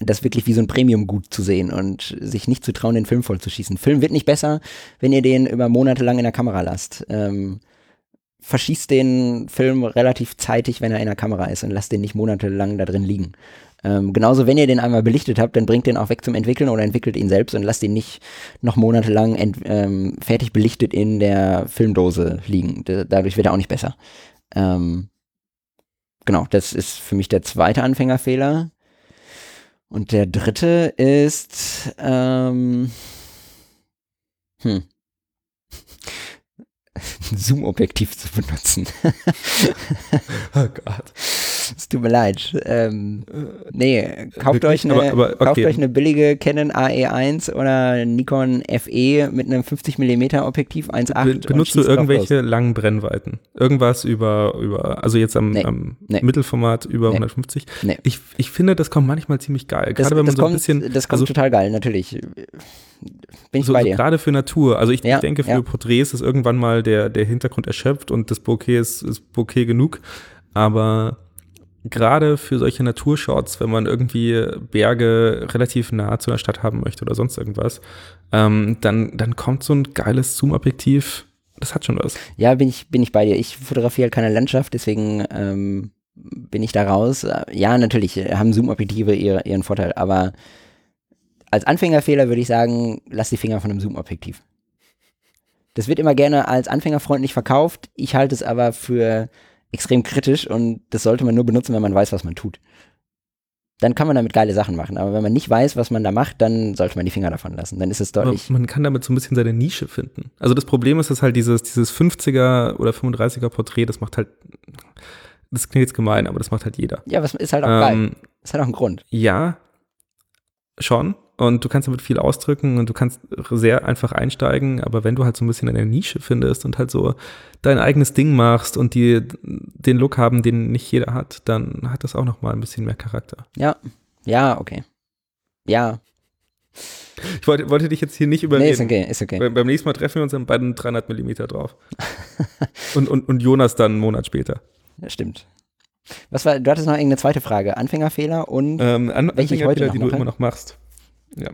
das wirklich wie so ein Premium-Gut zu sehen und sich nicht zu trauen, den Film voll zu schießen. Film wird nicht besser, wenn ihr den über Monate lang in der Kamera lasst. Ähm, verschießt den Film relativ zeitig, wenn er in der Kamera ist und lasst den nicht monatelang da drin liegen. Ähm, genauso, wenn ihr den einmal belichtet habt, dann bringt den auch weg zum Entwickeln oder entwickelt ihn selbst und lasst ihn nicht noch monatelang ähm, fertig belichtet in der Filmdose liegen. D dadurch wird er auch nicht besser. Ähm, genau, das ist für mich der zweite Anfängerfehler. Und der dritte ist, ähm, hm, <laughs> Zoom-Objektiv zu benutzen. <laughs> oh Gott. Es tut mir leid. Ähm, nee, kauft, euch eine, aber, aber, okay. kauft euch eine billige Canon AE1 oder Nikon FE mit einem 50mm Objektiv 1.8. Be benutzt du irgendwelche langen Brennweiten? Irgendwas über, über also jetzt am, nee. am nee. Mittelformat über nee. 150? Nee. Ich, ich finde, das kommt manchmal ziemlich geil. Gerade das, wenn man so kommt, ein bisschen. Das kommt also, total geil, natürlich. Bin ich so, bei dir. So gerade für Natur. Also ich, ja, denke, für ja. Porträts ist irgendwann mal der, der Hintergrund erschöpft und das Bouquet ist, ist Bouquet genug. Aber gerade für solche Naturshots, wenn man irgendwie Berge relativ nah zu einer Stadt haben möchte oder sonst irgendwas, ähm, dann, dann kommt so ein geiles Zoom-Objektiv. Das hat schon was. Ja, bin ich, bin ich bei dir. Ich fotografiere halt keine Landschaft, deswegen ähm, bin ich da raus. Ja, natürlich haben Zoom-Objektive ihre, ihren Vorteil, aber als Anfängerfehler würde ich sagen, lass die Finger von einem Zoom-Objektiv. Das wird immer gerne als anfängerfreundlich verkauft. Ich halte es aber für extrem kritisch und das sollte man nur benutzen, wenn man weiß, was man tut. Dann kann man damit geile Sachen machen. Aber wenn man nicht weiß, was man da macht, dann sollte man die Finger davon lassen. Dann ist es deutlich. Aber man kann damit so ein bisschen seine Nische finden. Also das Problem ist, dass halt dieses, dieses 50er oder 35er Porträt, das macht halt, das klingt jetzt gemein, aber das macht halt jeder. Ja, was ist halt auch ähm, geil. Ist halt auch ein Grund. Ja, schon und du kannst damit viel ausdrücken und du kannst sehr einfach einsteigen, aber wenn du halt so ein bisschen eine Nische findest und halt so dein eigenes Ding machst und die den Look haben, den nicht jeder hat, dann hat das auch noch mal ein bisschen mehr Charakter. Ja, ja, okay. Ja. Ich wollte, wollte dich jetzt hier nicht überreden. Nee, ist okay, ist okay. beim nächsten Mal treffen wir uns dann beiden 300 Millimeter drauf. <laughs> und, und, und Jonas dann einen Monat später. Ja, stimmt. Was war, du hattest noch irgendeine zweite Frage. Anfängerfehler und ähm, An welche Anfängerfehler, die du immer noch machst. Ja.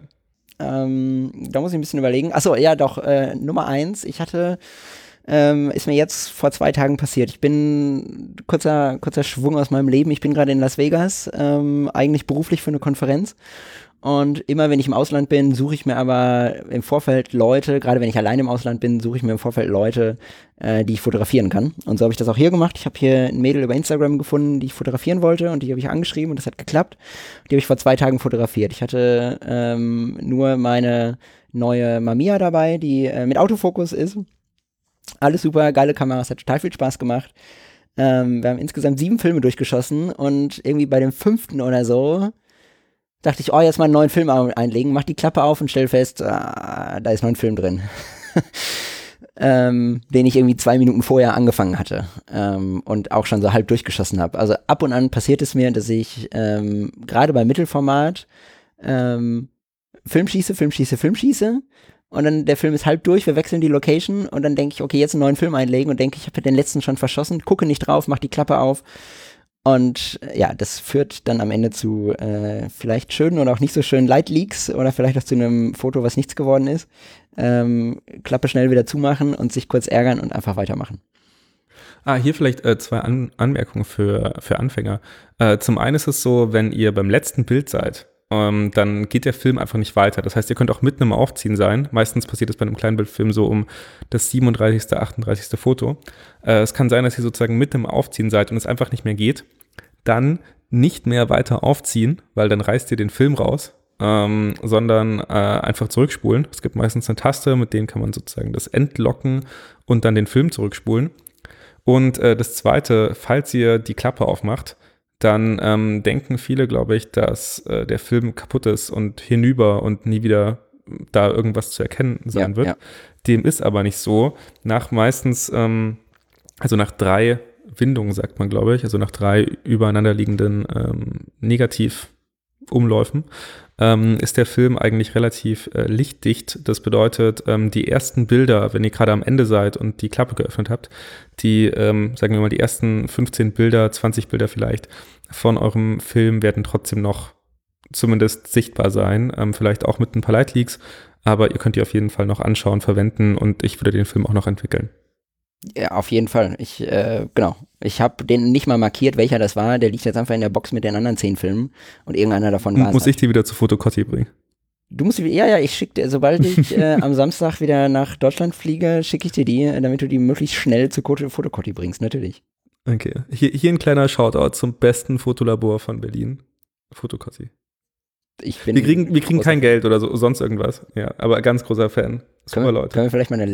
Ähm, da muss ich ein bisschen überlegen. Achso, ja, doch, äh, Nummer eins. Ich hatte, ähm, ist mir jetzt vor zwei Tagen passiert. Ich bin, kurzer, kurzer Schwung aus meinem Leben. Ich bin gerade in Las Vegas, ähm, eigentlich beruflich für eine Konferenz. Und immer wenn ich im Ausland bin, suche ich mir aber im Vorfeld Leute, gerade wenn ich allein im Ausland bin, suche ich mir im Vorfeld Leute, äh, die ich fotografieren kann. Und so habe ich das auch hier gemacht. Ich habe hier ein Mädel über Instagram gefunden, die ich fotografieren wollte und die habe ich angeschrieben und das hat geklappt. Die habe ich vor zwei Tagen fotografiert. Ich hatte ähm, nur meine neue Mamiya dabei, die äh, mit Autofokus ist. Alles super, geile Kameras, hat total viel Spaß gemacht. Ähm, wir haben insgesamt sieben Filme durchgeschossen und irgendwie bei dem fünften oder so dachte ich, oh, jetzt mal einen neuen Film einlegen, mach die Klappe auf und stell fest, ah, da ist noch ein Film drin. <laughs> ähm, den ich irgendwie zwei Minuten vorher angefangen hatte ähm, und auch schon so halb durchgeschossen habe. Also ab und an passiert es mir, dass ich ähm, gerade bei Mittelformat ähm, Film schieße, Film schieße, Film schieße und dann der Film ist halb durch, wir wechseln die Location und dann denke ich, okay, jetzt einen neuen Film einlegen und denke, ich habe den letzten schon verschossen, gucke nicht drauf, mach die Klappe auf und äh, ja, das führt dann am Ende zu äh, vielleicht schönen oder auch nicht so schönen Light-Leaks oder vielleicht auch zu einem Foto, was nichts geworden ist. Ähm, Klappe schnell wieder zumachen und sich kurz ärgern und einfach weitermachen. Ah, hier vielleicht äh, zwei An Anmerkungen für, für Anfänger. Äh, zum einen ist es so, wenn ihr beim letzten Bild seid, ähm, dann geht der Film einfach nicht weiter. Das heißt, ihr könnt auch mitten im Aufziehen sein. Meistens passiert es bei einem Kleinbildfilm so um das 37., 38. Foto. Äh, es kann sein, dass ihr sozusagen mitten im Aufziehen seid und es einfach nicht mehr geht. Dann nicht mehr weiter aufziehen, weil dann reißt ihr den Film raus, ähm, sondern äh, einfach zurückspulen. Es gibt meistens eine Taste, mit denen kann man sozusagen das entlocken und dann den Film zurückspulen. Und äh, das zweite, falls ihr die Klappe aufmacht, dann ähm, denken viele, glaube ich, dass äh, der Film kaputt ist und hinüber und nie wieder da irgendwas zu erkennen sein ja, wird. Ja. Dem ist aber nicht so. Nach meistens, ähm, also nach drei Windungen, sagt man, glaube ich, also nach drei übereinanderliegenden ähm, Negativumläufen, ähm, ist der Film eigentlich relativ äh, lichtdicht. Das bedeutet, ähm, die ersten Bilder, wenn ihr gerade am Ende seid und die Klappe geöffnet habt, die, ähm, sagen wir mal, die ersten 15 Bilder, 20 Bilder vielleicht von eurem Film werden trotzdem noch zumindest sichtbar sein. Ähm, vielleicht auch mit ein paar Lightleaks, aber ihr könnt die auf jeden Fall noch anschauen, verwenden und ich würde den Film auch noch entwickeln. Ja, auf jeden Fall. Ich, äh, genau. Ich habe den nicht mal markiert, welcher das war. Der liegt jetzt einfach in der Box mit den anderen zehn Filmen und irgendeiner davon war Muss ich die wieder zu Fotokotti bringen? Du musst, ja, ja, ich schicke dir, sobald ich <laughs> äh, am Samstag wieder nach Deutschland fliege, schicke ich dir die, damit du die möglichst schnell zu Fotokotti bringst, natürlich. Okay. Hier, hier ein kleiner Shoutout zum besten Fotolabor von Berlin. Fotokotti. Ich bin wir kriegen, wir kriegen kein Geld oder so, sonst irgendwas. Ja, aber ganz großer Fan. Super können wir, Leute. Können wir vielleicht mal eine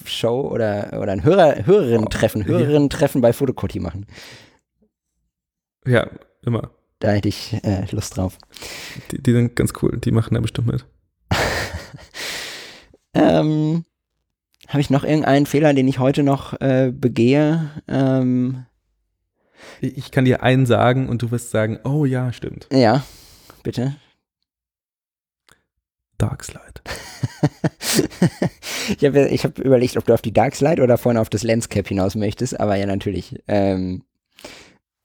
Live-Show oder, oder ein Hörer, Hörerinnen-Treffen, Hörerinnen-Treffen bei Fotokotti machen? Ja, immer. Da hätte ich äh, Lust drauf. Die, die, sind ganz cool, die machen da bestimmt mit. <laughs> ähm, Habe ich noch irgendeinen Fehler, den ich heute noch äh, begehe? Ähm, ich kann dir einen sagen und du wirst sagen, oh ja, stimmt. Ja, bitte. Darkslide. <laughs> ich habe hab überlegt, ob du auf die Darkslide oder vorhin auf das Lenscap hinaus möchtest, aber ja, natürlich. Ähm,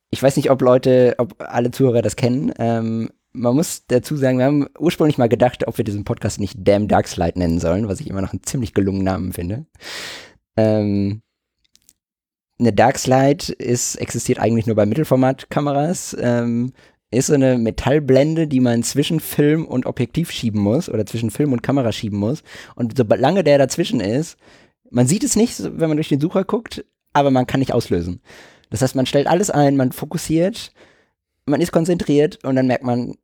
ich weiß nicht, ob Leute, ob alle Zuhörer das kennen. Ähm, man muss dazu sagen, wir haben ursprünglich mal gedacht, ob wir diesen Podcast nicht Damn Darkslide nennen sollen, was ich immer noch einen ziemlich gelungenen Namen finde. Ähm, eine Darkslide ist, existiert eigentlich nur bei Mittelformatkameras. Ähm, ist so eine Metallblende, die man zwischen Film und Objektiv schieben muss oder zwischen Film und Kamera schieben muss. Und solange der dazwischen ist, man sieht es nicht, wenn man durch den Sucher guckt, aber man kann nicht auslösen. Das heißt, man stellt alles ein, man fokussiert, man ist konzentriert und dann merkt man,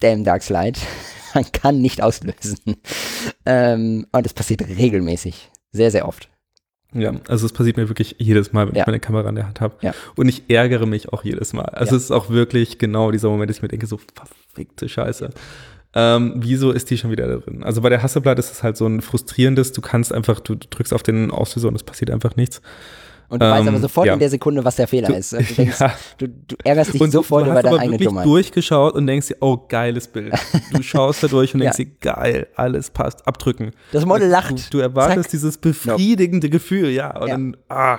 damn Dark Slide, <laughs> man kann nicht auslösen. ähm, und das passiert regelmäßig, sehr, sehr oft. Ja, also es passiert mir wirklich jedes Mal, wenn ja. ich meine Kamera in der Hand habe. Ja. Und ich ärgere mich auch jedes Mal. Also ja. es ist auch wirklich genau dieser Moment, dass ich mir denke, so verfickte Scheiße. Ähm, wieso ist die schon wieder da drin? Also bei der Hasselblatt ist es halt so ein frustrierendes, du kannst einfach, du drückst auf den Auslöser und es passiert einfach nichts. Und du ähm, weißt aber sofort ja. in der Sekunde, was der Fehler du, ist. Du, denkst, <laughs> ja. du, du, ärgerst dich und sofort über deine eigene Dummheit. Du hast durchgeschaut und denkst dir, oh, geiles Bild. Du <laughs> schaust da durch und denkst dir, geil, alles passt, abdrücken. Das Model lacht. Du, erwartest Zack. dieses befriedigende no. Gefühl, ja. Und dann, ah.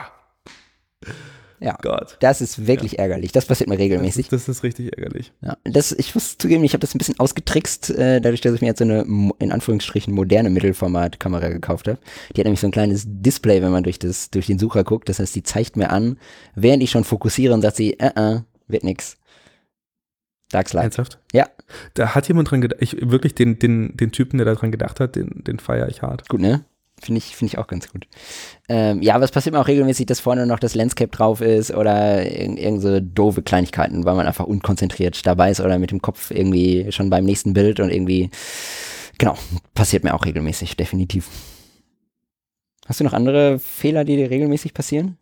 Ja. Gott. Das ist wirklich ärgerlich. Das passiert mir Das regelmäßig. ist, das ist richtig ärgerlich. Ja, das, ich muss zugeben, ich habe das ein bisschen ausgetrickst, äh, dadurch, dass ich mir jetzt so eine, in Anführungsstrichen, moderne Mittelformatkamera gekauft habe. Die hat nämlich so ein kleines Display, wenn man durch, das, durch den Sucher guckt. Das heißt, die zeigt mir an, während ich schon fokussiere und sagt sie, äh, äh, wird nix. Darkslide. Ernsthaft? Ja. Da hat jemand dran gedacht, ich, wirklich den, den, den Typen, der daran gedacht hat, den, den feiere ich hart. Gut, ne? Finde ich, finde ich auch ganz gut. Ähm, ja, aber es passiert mir auch regelmäßig, dass vorne noch das Landscape drauf ist oder irgend, irgend so doofe Kleinigkeiten, weil man einfach unkonzentriert dabei ist oder mit dem Kopf irgendwie schon beim nächsten Bild und irgendwie, genau, passiert mir auch regelmäßig, definitiv. Hast du noch andere Fehler, die dir regelmäßig passieren?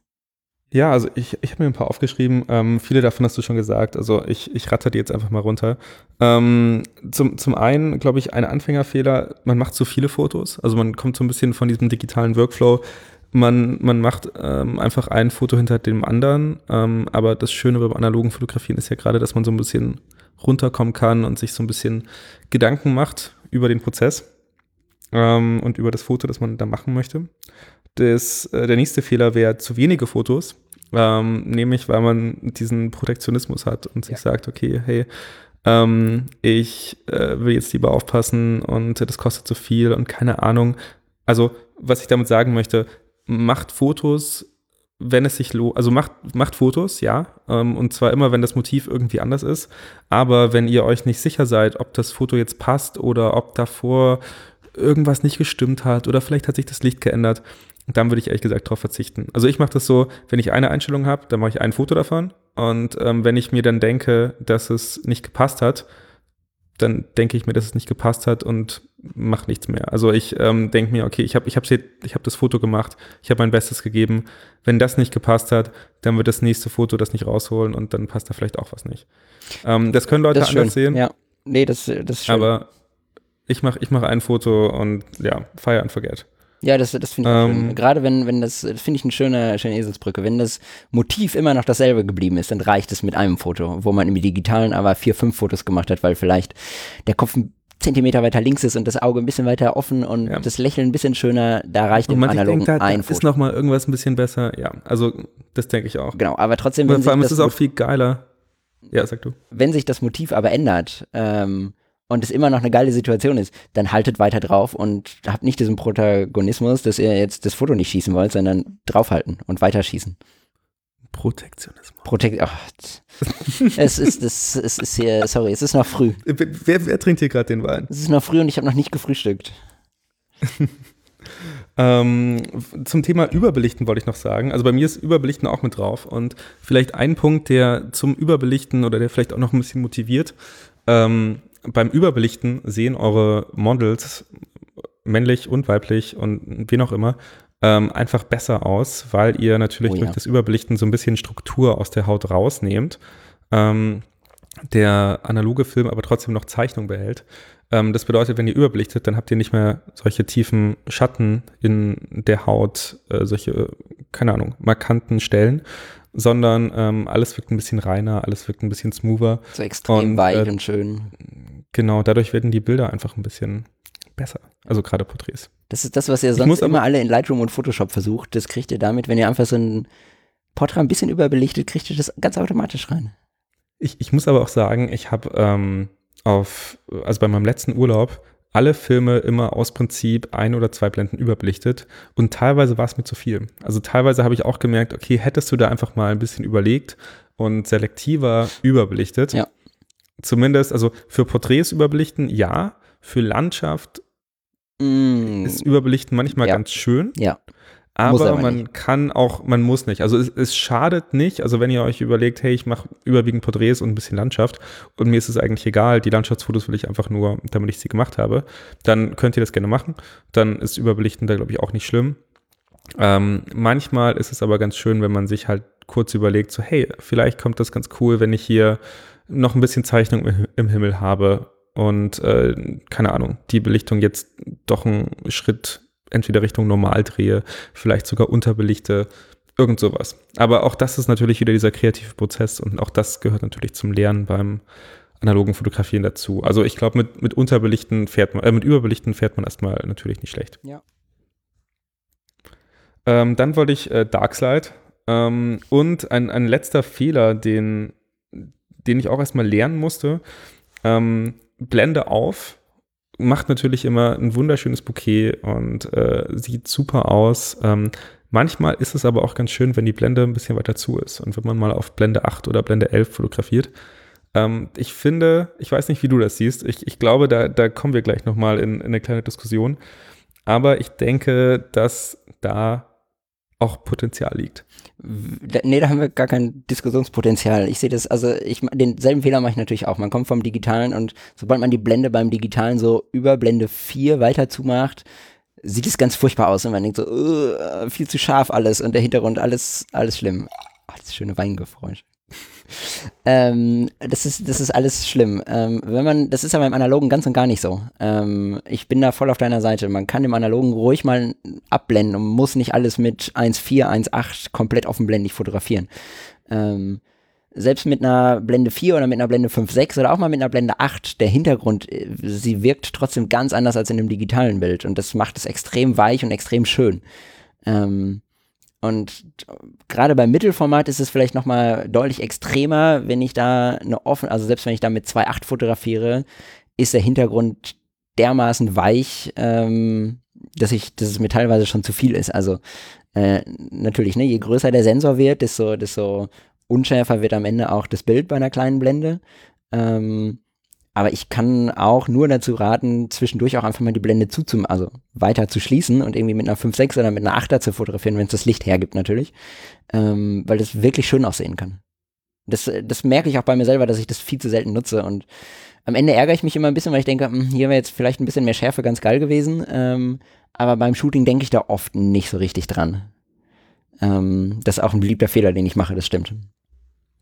Ja, also ich, ich habe mir ein paar aufgeschrieben. Ähm, viele davon hast du schon gesagt. Also ich, ich ratter die jetzt einfach mal runter. Ähm, zum, zum einen, glaube ich, ein Anfängerfehler, man macht zu viele Fotos. Also man kommt so ein bisschen von diesem digitalen Workflow. Man, man macht ähm, einfach ein Foto hinter dem anderen. Ähm, aber das Schöne beim analogen Fotografieren ist ja gerade, dass man so ein bisschen runterkommen kann und sich so ein bisschen Gedanken macht über den Prozess ähm, und über das Foto, das man da machen möchte. Das, äh, der nächste Fehler wäre zu wenige Fotos, ähm, nämlich weil man diesen Protektionismus hat und sich Ja. sagt, okay, hey, ähm, ich äh, will jetzt lieber aufpassen und das kostet so viel und keine Ahnung. Also, was ich damit sagen möchte, macht Fotos, wenn es sich lohnt, also macht, macht Fotos, ja, ähm, und zwar immer, wenn das Motiv irgendwie anders ist, aber wenn ihr euch nicht sicher seid, ob das Foto jetzt passt oder ob davor irgendwas nicht gestimmt hat oder vielleicht hat sich das Licht geändert, dann würde ich ehrlich gesagt darauf verzichten. Also ich mache das so, wenn ich eine Einstellung habe, dann mache ich ein Foto davon und ähm, wenn ich mir dann denke, dass es nicht gepasst hat, dann denke ich mir, dass es nicht gepasst hat und mache nichts mehr. Also ich ähm, denke mir, okay, ich habe ich hab, ich hab das Foto gemacht, ich habe mein Bestes gegeben. Wenn das nicht gepasst hat, dann wird das nächste Foto das nicht rausholen und dann passt da vielleicht auch was nicht. Ähm, das können Leute das anders schön. sehen, Ja. Nee, das, das ist schön. aber ich mache ich mach ein Foto und ja, fire and forget. Ja, das, das finde ich Ähm, schön. Gerade wenn, wenn das, das finde ich eine schöne, schöne Eselsbrücke. Wenn das Motiv immer noch dasselbe geblieben ist, dann reicht es mit einem Foto, wo man im Digitalen aber vier, fünf Fotos gemacht hat, weil vielleicht der Kopf ein Zentimeter weiter links ist und das Auge ein bisschen weiter offen und Ja. das Lächeln ein bisschen schöner, da reicht Und im Analogen denken, da, da ein ist Foto. noch mal irgendwas ein bisschen besser. Ja, also das denke ich auch. Genau, aber trotzdem, wenn vor allem ist es auch viel geiler. Ja, sag du. wenn sich das Motiv aber ändert, ähm, und es immer noch eine geile Situation ist, dann haltet weiter drauf und habt nicht diesen Protagonismus, dass ihr jetzt das Foto nicht schießen wollt, sondern draufhalten und weiterschießen. Protektionismus. Protect. Ach, es ist, es, es ist hier, sorry, es ist noch früh. Wer, wer trinkt hier gerade den Wein? Es ist noch früh und ich habe noch nicht gefrühstückt. <laughs> Ähm, zum Thema Überbelichten wollte ich noch sagen. Also bei mir ist Überbelichten auch mit drauf. Und vielleicht ein Punkt, der zum Überbelichten oder der vielleicht auch noch ein bisschen motiviert. Ähm, beim Überbelichten sehen eure Models, männlich und weiblich und wie noch immer, ähm, einfach besser aus, weil ihr natürlich Oh ja. durch das Überbelichten so ein bisschen Struktur aus der Haut rausnehmt. Ähm, der analoge Film aber trotzdem noch Zeichnung behält. Ähm, das bedeutet, wenn ihr überbelichtet, dann habt ihr nicht mehr solche tiefen Schatten in der Haut, äh, solche, keine Ahnung, markanten Stellen, sondern ähm, alles wirkt ein bisschen reiner, alles wirkt ein bisschen smoother. So extrem Und, weich äh, und schön. Genau, dadurch werden die Bilder einfach ein bisschen besser. Also gerade Porträts. Das ist das, was ihr sonst immer alle in Lightroom und Photoshop versucht. Das kriegt ihr damit, wenn ihr einfach so ein Porträt ein bisschen überbelichtet, kriegt ihr das ganz automatisch rein. Ich, ich muss aber auch sagen, ich habe ähm, auf, also bei meinem letzten Urlaub, alle Filme immer aus Prinzip ein oder zwei Blenden überbelichtet und teilweise war es mir zu viel. Also teilweise habe ich auch gemerkt, okay, hättest du da einfach mal ein bisschen überlegt und selektiver überbelichtet. Ja. Zumindest, also für Porträts überbelichten, ja. Für Landschaft Mm, ist Überbelichten manchmal Ja. ganz schön. ja, Aber aber man nicht. kann auch, man muss nicht. Also es, es schadet nicht. Also wenn ihr euch überlegt, hey, ich mache überwiegend Porträts und ein bisschen Landschaft und mir ist es eigentlich egal, die Landschaftsfotos will ich einfach nur, damit ich sie gemacht habe, dann könnt ihr das gerne machen. Dann ist Überbelichten da, glaube ich, auch nicht schlimm. Ähm, manchmal ist es aber ganz schön, wenn man sich halt kurz überlegt, so hey, vielleicht kommt das ganz cool, wenn ich hier noch ein bisschen Zeichnung im- im Himmel habe und äh, keine Ahnung, die Belichtung jetzt doch einen Schritt entweder Richtung normal drehe, vielleicht sogar unterbelichte, irgend sowas. Aber auch das ist natürlich wieder dieser kreative Prozess und auch das gehört natürlich zum Lernen beim analogen Fotografieren dazu. Also ich glaube, mit, mit Unterbelichten fährt man, äh, mit Überbelichten fährt man erstmal natürlich nicht schlecht. Ja. Ähm, dann wollte ich äh, Darkslide Ähm, und ein, ein letzter Fehler, den, den ich auch erstmal lernen musste. Ähm, Blende auf, macht natürlich immer ein wunderschönes Bouquet und äh, sieht super aus. Ähm, manchmal ist es aber auch ganz schön, wenn die Blende ein bisschen weiter zu ist und wenn man mal auf Blende 8 oder Blende 11 fotografiert. Ähm, ich finde, ich weiß nicht, wie du das siehst. Ich, ich glaube, da, da kommen wir gleich nochmal in, in eine kleine Diskussion. Aber ich denke, dass da auch Potenzial liegt. Nee, da haben wir gar kein Diskussionspotenzial. Ich sehe das, also ich denselben Fehler mache ich natürlich auch. Man kommt vom Digitalen und sobald man die Blende beim Digitalen so über Blende 4 weiter zumacht, sieht es ganz furchtbar aus und man denkt so, uh, viel zu scharf alles und der Hintergrund alles, alles schlimm. Oh, das schöne Weingeräusch ähm, das ist, das ist alles schlimm. Ähm, wenn man, das ist aber im Analogen ganz und gar nicht so. Ähm, ich bin da voll auf deiner Seite. Man kann im Analogen ruhig mal abblenden und muss nicht alles mit 1.4, 1.8 komplett offenblendig fotografieren. Ähm, selbst mit einer Blende 4 oder mit einer Blende 5.6 oder auch mal mit einer Blende 8, der Hintergrund, äh, sie wirkt trotzdem ganz anders als in einem digitalen Bild und das macht es extrem weich und extrem schön. Ähm, und gerade beim Mittelformat ist es vielleicht nochmal deutlich extremer, wenn ich da eine offen, also selbst wenn ich da mit 2.8 fotografiere, ist der Hintergrund dermaßen weich, ähm, dass ich, dass es mir teilweise schon zu viel ist. Also äh, natürlich, ne, je größer der Sensor wird, desto, desto unschärfer wird am Ende auch das Bild bei einer kleinen Blende. Ähm, aber ich kann auch nur dazu raten, zwischendurch auch einfach mal die Blende zuzum, also weiter zu schließen und irgendwie mit einer 5.6 oder mit einer 8er zu fotografieren, wenn es das Licht hergibt natürlich, ähm, weil das wirklich schön aussehen kann. Das, das merke ich auch bei mir selber, dass ich das viel zu selten nutze und am Ende ärgere ich mich immer ein bisschen, weil ich denke, hm, hier wäre jetzt vielleicht ein bisschen mehr Schärfe ganz geil gewesen, ähm, aber beim Shooting denke ich da oft nicht so richtig dran. Ähm, das ist auch ein beliebter Fehler, den ich mache, das stimmt.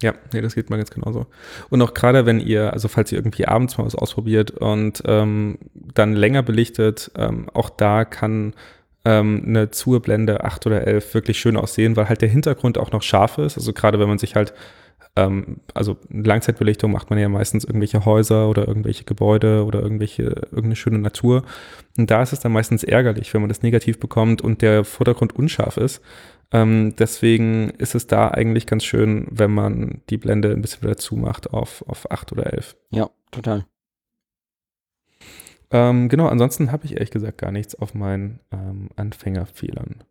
Ja, nee, das geht mir ganz genauso. Und auch gerade wenn ihr, also falls ihr irgendwie abends mal was ausprobiert und ähm, dann länger belichtet, ähm, auch da kann ähm, eine Zublende 8 oder 11 wirklich schön aussehen, weil halt der Hintergrund auch noch scharf ist. Also gerade wenn man sich halt, ähm, also Langzeitbelichtung macht man ja meistens irgendwelche Häuser oder irgendwelche Gebäude oder irgendwelche, irgendeine schöne Natur. Und da ist es dann meistens ärgerlich, wenn man das negativ bekommt und der Vordergrund unscharf ist. Ähm, deswegen ist es da eigentlich ganz schön, wenn man die Blende ein bisschen wieder zumacht auf, auf 8 oder 11. Ja, total. Ähm, genau, ansonsten habe ich ehrlich gesagt gar nichts auf meinen ähm, Anfängerfehlern.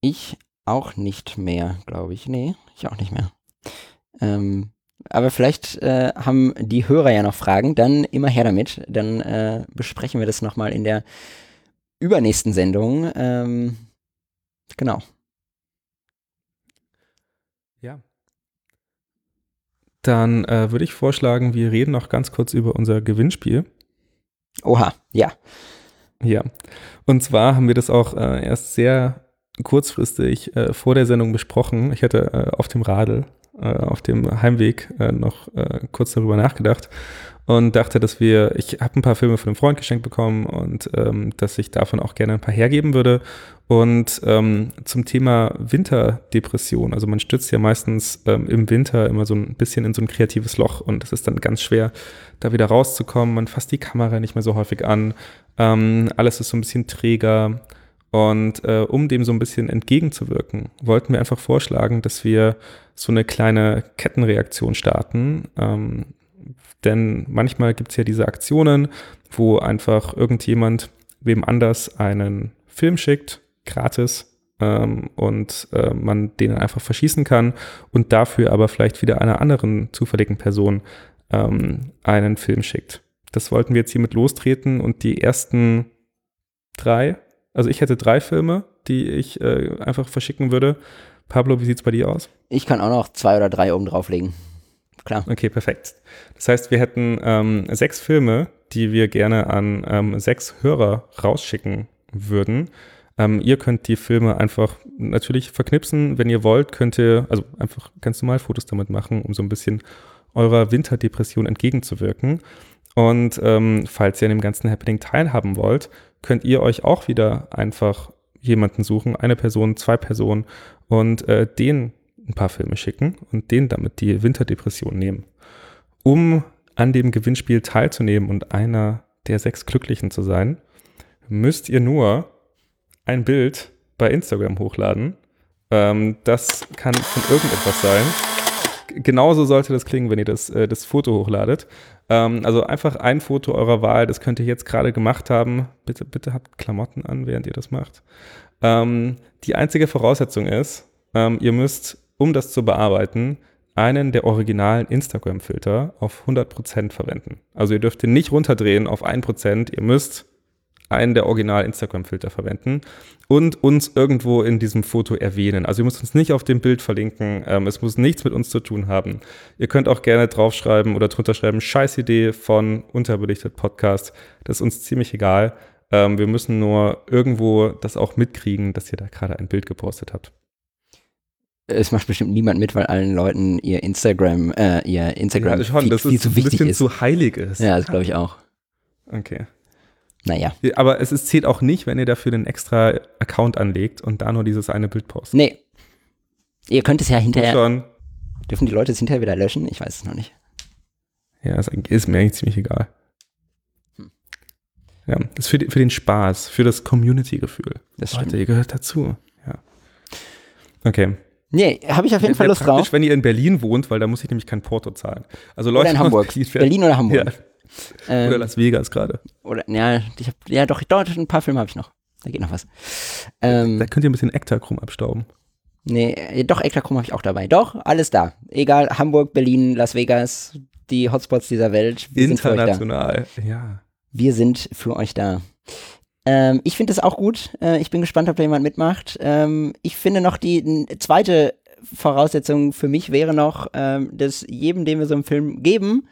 Ich auch nicht mehr, glaube ich. Nee, ich auch nicht mehr. Ähm, aber vielleicht äh, haben die Hörer ja noch Fragen, dann immer her damit. Dann äh, besprechen wir das nochmal in der übernächsten Sendung. Ähm, Genau. Ja. Dann äh, würde ich vorschlagen, wir reden noch ganz kurz über unser Gewinnspiel. Oha, ja. Ja. Und zwar haben wir das auch äh, erst sehr kurzfristig äh, vor der Sendung besprochen. Ich hatte äh, auf dem Radl, äh, auf dem Heimweg äh, noch kurz darüber nachgedacht und dachte, dass wir, ich habe ein paar Filme von einem Freund geschenkt bekommen und ähm, dass ich davon auch gerne ein paar hergeben würde. Und ähm, zum Thema Winterdepression, also man stützt ja meistens ähm, im Winter immer so ein bisschen in so ein kreatives Loch und es ist dann ganz schwer, da wieder rauszukommen. Man fasst die Kamera nicht mehr so häufig an, ähm, alles ist so ein bisschen träger. Und äh, um dem so ein bisschen entgegenzuwirken, wollten wir einfach vorschlagen, dass wir so eine kleine Kettenreaktion starten. Ähm, denn manchmal gibt es ja diese Aktionen, wo einfach irgendjemand wem anders einen Film schickt, gratis, ähm, und äh, man den einfach verschießen kann und dafür aber vielleicht wieder einer anderen zufälligen Person ähm, einen Film schickt. Das wollten wir jetzt hiermit lostreten und die ersten drei, also ich hätte drei Filme, die ich äh, einfach verschicken würde. Pablo, wie sieht es bei dir aus? Ich kann auch noch zwei oder drei oben drauflegen klar. Okay, perfekt. Das heißt, wir hätten ähm, sechs Filme, die wir gerne an ähm, sechs Hörer rausschicken würden. Ähm, ihr könnt die Filme einfach natürlich verknipsen. Wenn ihr wollt, könnt ihr also einfach ganz normal Fotos damit machen, um so ein bisschen eurer Winterdepression entgegenzuwirken. Und ähm, falls ihr an dem ganzen Happening teilhaben wollt, könnt ihr euch auch wieder einfach jemanden suchen, eine Person, zwei Personen und äh, den ein paar Filme schicken und denen damit die Winterdepression nehmen. Um an dem Gewinnspiel teilzunehmen und einer der sechs Glücklichen zu sein, müsst ihr nur ein Bild bei Instagram hochladen Ähm, das kann von irgendetwas sein. Genauso sollte das klingen, wenn ihr das, äh, das Foto hochladet. Ähm, also einfach ein Foto eurer Wahl, das könnt ihr jetzt gerade gemacht haben. Bitte, bitte habt Klamotten an, während ihr das macht. Ähm, die einzige Voraussetzung ist, ähm, ihr müsst, um das zu bearbeiten, einen der originalen Instagram-Filter auf 100% verwenden. Also ihr dürft den nicht runterdrehen auf 1%, ihr müsst einen der original Instagram-Filter verwenden und uns irgendwo in diesem Foto erwähnen. Also ihr müsst uns nicht auf dem Bild verlinken, ähm, es muss nichts mit uns zu tun haben. Ihr könnt auch gerne draufschreiben oder drunter schreiben, Scheißidee von Unterbelichtet Podcast. Das ist uns ziemlich egal. Ähm, wir müssen nur irgendwo das auch mitkriegen, dass ihr da gerade ein Bild gepostet habt. Es macht bestimmt niemand mit, weil allen Leuten ihr Instagram, äh, ihr Instagram ja, schon, viel, viel zu ein wichtig bisschen ist. zu heilig ist. ja, das glaube ich auch. Okay. Naja. Aber es ist, zählt auch nicht, wenn ihr dafür einen extra Account anlegt und da nur dieses eine Bild postet. Nee. Ihr könnt es ja hinterher. Schon. Dürfen die Leute es hinterher wieder löschen? Ich weiß es noch nicht. Ja, ist, ist mir eigentlich ziemlich egal. Hm. Ja, das ist für, für den Spaß, für das Community-Gefühl. Das stimmt. Leute, ihr gehört dazu. Ja. Okay. Nee, habe ich auf jeden Fall Lust drauf. wenn ihr in Berlin wohnt, weil da muss ich nämlich kein Porto zahlen. Also Oder Leute in aus Hamburg. Berlin, oder Hamburg. Ja, Ähm, oder Las Vegas gerade. oder, ja, ich hab, ja, doch, dort ein paar Filme habe ich noch. Da geht noch was. Ähm, Da könnt ihr ein bisschen Ektachrom abstauben. nee, äh, doch, Eklachrom habe ich auch dabei. Doch, alles da. Egal, Hamburg, Berlin, Las Vegas, die Hotspots dieser Welt. Wir. International. Ja. Wir sind für euch da. Ähm, ich finde es auch gut. Äh, ich bin gespannt, ob da jemand mitmacht. Ähm, ich finde noch die zweite Voraussetzung für mich wäre noch, ähm, dass jedem, dem wir so einen Film geben,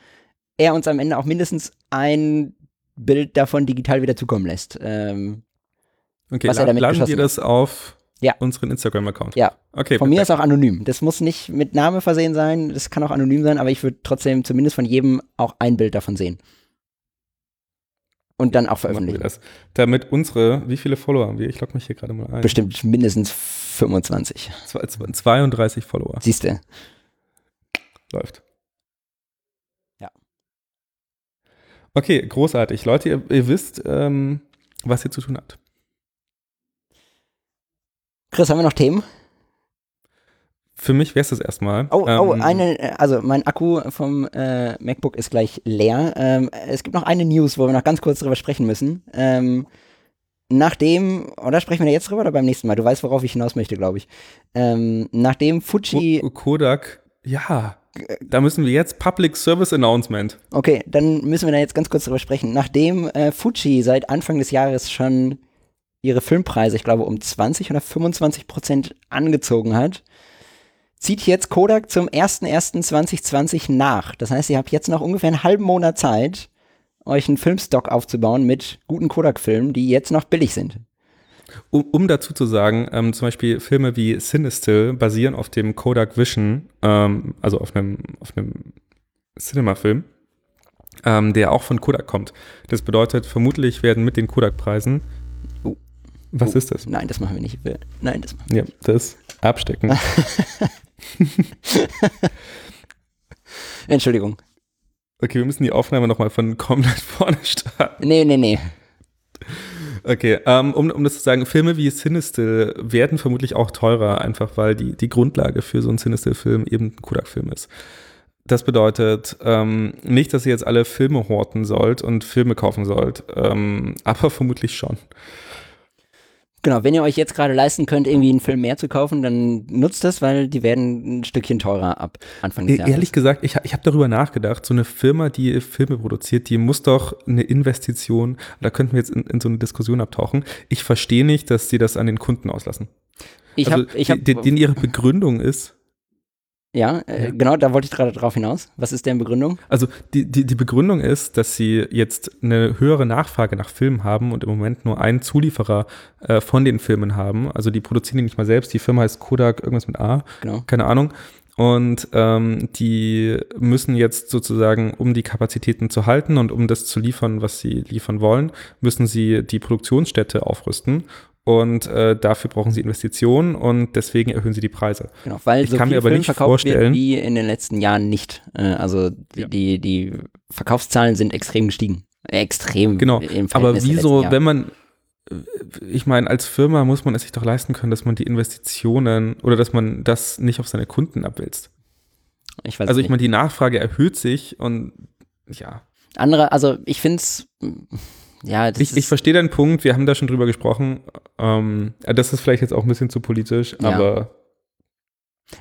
er uns am Ende auch mindestens ein Bild davon digital wieder zukommen lässt. Ähm, Okay, Was er damit laden wir das auf Ja. unseren Instagram-Account. ja, Okay, von mir ist auch anonym. Das muss nicht mit Name versehen sein, das kann auch anonym sein, aber ich würde trotzdem zumindest von jedem auch ein Bild davon sehen. Und dann auch veröffentlichen. das. Damit unsere, wie viele Follower haben wir? Ich logge mich hier gerade mal ein. Bestimmt mindestens 25. Zwei- zwei- 32 Follower. Siehst du? Läuft. Ja. Okay, großartig. Leute, ihr, ihr wisst, ähm, was ihr zu tun habt. Chris, haben wir noch Themen? Für mich wäre es das erstmal. Oh, oh, Ähm, eine, also mein Akku vom äh, MacBook ist gleich leer. Ähm, es gibt noch eine News, wo wir noch ganz kurz drüber sprechen müssen. Ähm, nachdem, oder sprechen wir da jetzt drüber oder beim nächsten Mal? Du weißt, worauf ich hinaus möchte, glaube ich. Ähm, nachdem Fuji, Ko- Kodak, ja. Da müssen wir jetzt Public Service Announcement. okay, dann müssen wir da jetzt ganz kurz drüber sprechen. Nachdem äh, Fuji seit Anfang des Jahres schon ihre Filmpreise, ich glaube, um 20 oder 25 Prozent angezogen hat, zieht jetzt Kodak zum 01.01.2020 nach. Das heißt, ihr habt jetzt noch ungefähr einen halben Monat Zeit, euch einen Filmstock aufzubauen mit guten Kodak-Filmen, die jetzt noch billig sind. Um, um dazu zu sagen, ähm, zum Beispiel Filme wie Cinestill basieren auf dem Kodak Vision, ähm, also auf einem, auf einem Cinema-Film, ähm, der auch von Kodak kommt. Das bedeutet, vermutlich werden mit den Kodak-Preisen. Oh. Was Oh. ist das? Nein, das machen wir nicht. Nein, das machen wir Ja, das Abstecken. <laughs> <laughs> Entschuldigung. Okay, wir müssen die Aufnahme nochmal von komplett <laughs> vorne starten. Nee, nee, nee. Okay, ähm, um, um das zu sagen, Filme wie Cinestill werden vermutlich auch teurer, einfach weil die, die Grundlage für so einen Cinestill-Film eben ein Kodak-Film ist. Das bedeutet ähm, nicht, dass ihr jetzt alle Filme horten sollt und Filme kaufen sollt, ähm, aber vermutlich schon. Genau, wenn ihr euch jetzt gerade leisten könnt, irgendwie einen Film mehr zu kaufen, dann nutzt das, weil die werden ein Stückchen teurer ab Anfang des E- Jahres. Ehrlich gesagt, ich, ich habe darüber nachgedacht, so eine Firma, die Filme produziert, die muss doch eine Investition, da könnten wir jetzt in, in so eine Diskussion abtauchen. Ich verstehe nicht, dass sie das an den Kunden auslassen. Ich also, habe, ich habe, die, denen ihre Begründung ist, ja, äh, Ja. genau, da wollte ich gerade drauf hinaus. Was ist deren Begründung? Also die, die, die Begründung ist, dass sie jetzt eine höhere Nachfrage nach Filmen haben und im Moment nur einen Zulieferer äh, von den Filmen haben. Also die produzieren die nicht mal selbst. Die Firma heißt Kodak, irgendwas mit A, Genau. keine Ahnung. Und ähm, die müssen jetzt sozusagen, um die Kapazitäten zu halten und um das zu liefern, was sie liefern wollen, müssen sie die Produktionsstätte aufrüsten. Und äh, dafür brauchen sie Investitionen und deswegen erhöhen sie die Preise. Genau, weil Ich so kann viel mir aber Film nicht verkauft vorstellen- wird wie in den letzten Jahren nicht. Äh, also die, Ja. die, die Verkaufszahlen sind extrem gestiegen. Äh, extrem. Genau, Aber wieso, wenn man, ich meine, als Firma muss man es sich doch leisten können, dass man die Investitionen oder dass man das nicht auf seine Kunden abwälzt. Ich weiß Also ich meine, die Nachfrage erhöht sich und ja, Andere, also ich finde es, ja, ich, ich verstehe deinen Punkt, wir haben da schon drüber gesprochen. Ähm, das ist vielleicht jetzt auch ein bisschen zu politisch, Ja. aber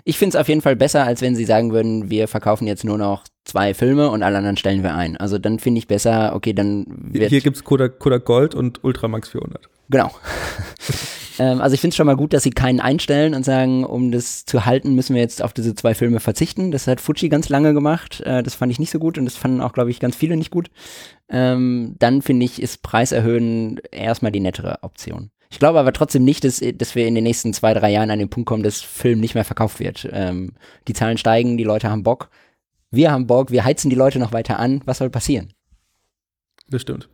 ich finde es auf jeden Fall besser, als wenn sie sagen würden, wir verkaufen jetzt nur noch zwei Filme und alle anderen stellen wir ein. Also dann finde ich besser, okay, dann wird, hier gibt es Kodak, Kodak Gold und Ultramax 400. genau. <laughs> ähm, also ich finde es schon mal gut, dass sie keinen einstellen und sagen, um das zu halten, müssen wir jetzt auf diese zwei Filme verzichten. Das hat Fuji ganz lange gemacht. Äh, das fand ich nicht so gut und das fanden auch, glaube ich, ganz viele nicht gut. Ähm, dann finde ich, ist Preiserhöhen erstmal die nettere Option. Ich glaube aber trotzdem nicht, dass, dass wir in den nächsten zwei, drei Jahren an den Punkt kommen, dass Film nicht mehr verkauft wird. Ähm, die Zahlen steigen, die Leute haben Bock. Wir haben Bock, wir heizen die Leute noch weiter an. Was soll passieren? Das stimmt.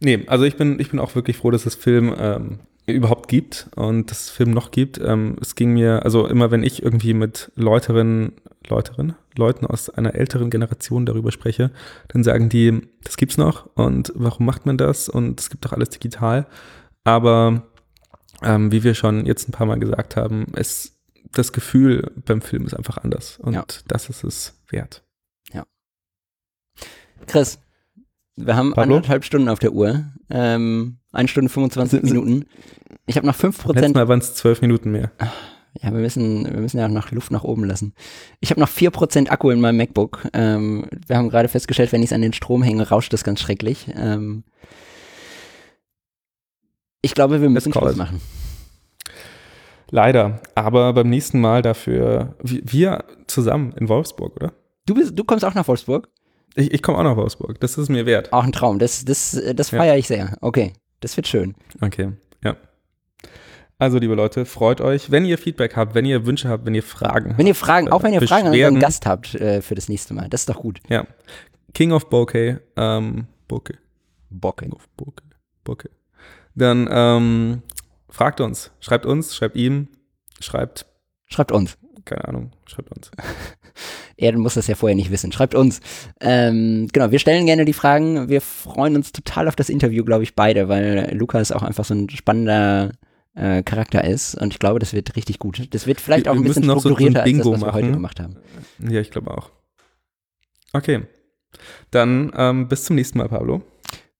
Nee, also ich bin, ich bin auch wirklich froh, dass es Film ähm, überhaupt gibt und dass es Film noch gibt. Ähm, es ging mir, also immer wenn ich irgendwie mit Leuterinnen, Leuterinnen, Leuten aus einer älteren Generation darüber spreche, dann sagen die, das gibt's noch und warum macht man das und es gibt doch alles digital. Aber ähm, wie wir schon jetzt ein paar Mal gesagt haben, es, das Gefühl beim Film ist einfach anders und Ja. das ist es wert. Chris, wir haben Pablo? anderthalb Stunden auf der Uhr. Ähm, eine Stunde 25 Sind- sind- Minuten. Ich habe noch 5 Letztes Prozent. Mal waren es zwölf Minuten mehr. Ja, wir müssen, wir müssen ja auch noch Luft nach oben lassen. Ich habe noch 4% Akku in meinem MacBook. Ähm, wir haben gerade festgestellt, wenn ich es an den Strom hänge, rauscht das ganz schrecklich. Ähm, ich glaube, wir müssen Schluss machen. Leider. Aber beim nächsten Mal dafür, wir, wir zusammen in Wolfsburg, oder? Du, bist, du kommst auch nach Wolfsburg? Ich, ich komme auch nach Wolfsburg. Das ist mir wert. Auch ein Traum. Das, das, das Ja. feiere ich sehr. Okay, das wird schön. Okay, ja. Also, liebe Leute, freut euch, wenn ihr Feedback habt, wenn ihr Wünsche habt, wenn ihr Fragen Wenn ihr Fragen, auch wenn ihr Fragen an unseren Gast habt äh, für das nächste Mal, das ist doch gut. habt. Ja. King of Bokeh, ähm, Bokeh, Bocke. King of Bokeh, Bokeh. Dann ähm, fragt uns, schreibt uns, schreibt ihm, schreibt, Schreibt uns. keine Ahnung, schreibt uns. <laughs> Er muss das ja vorher nicht wissen. Schreibt uns. Ähm, genau, wir stellen gerne die Fragen. Wir freuen uns total auf das Interview, glaube ich, beide, weil Lukas auch einfach so ein spannender äh, Charakter ist und ich glaube, das wird richtig gut. Das wird vielleicht Wir- auch ein bisschen noch so- so ein strukturierter als das, was wir heute gemacht haben. Ja, ich glaube auch. Okay. Dann ähm, bis zum nächsten Mal, Pablo.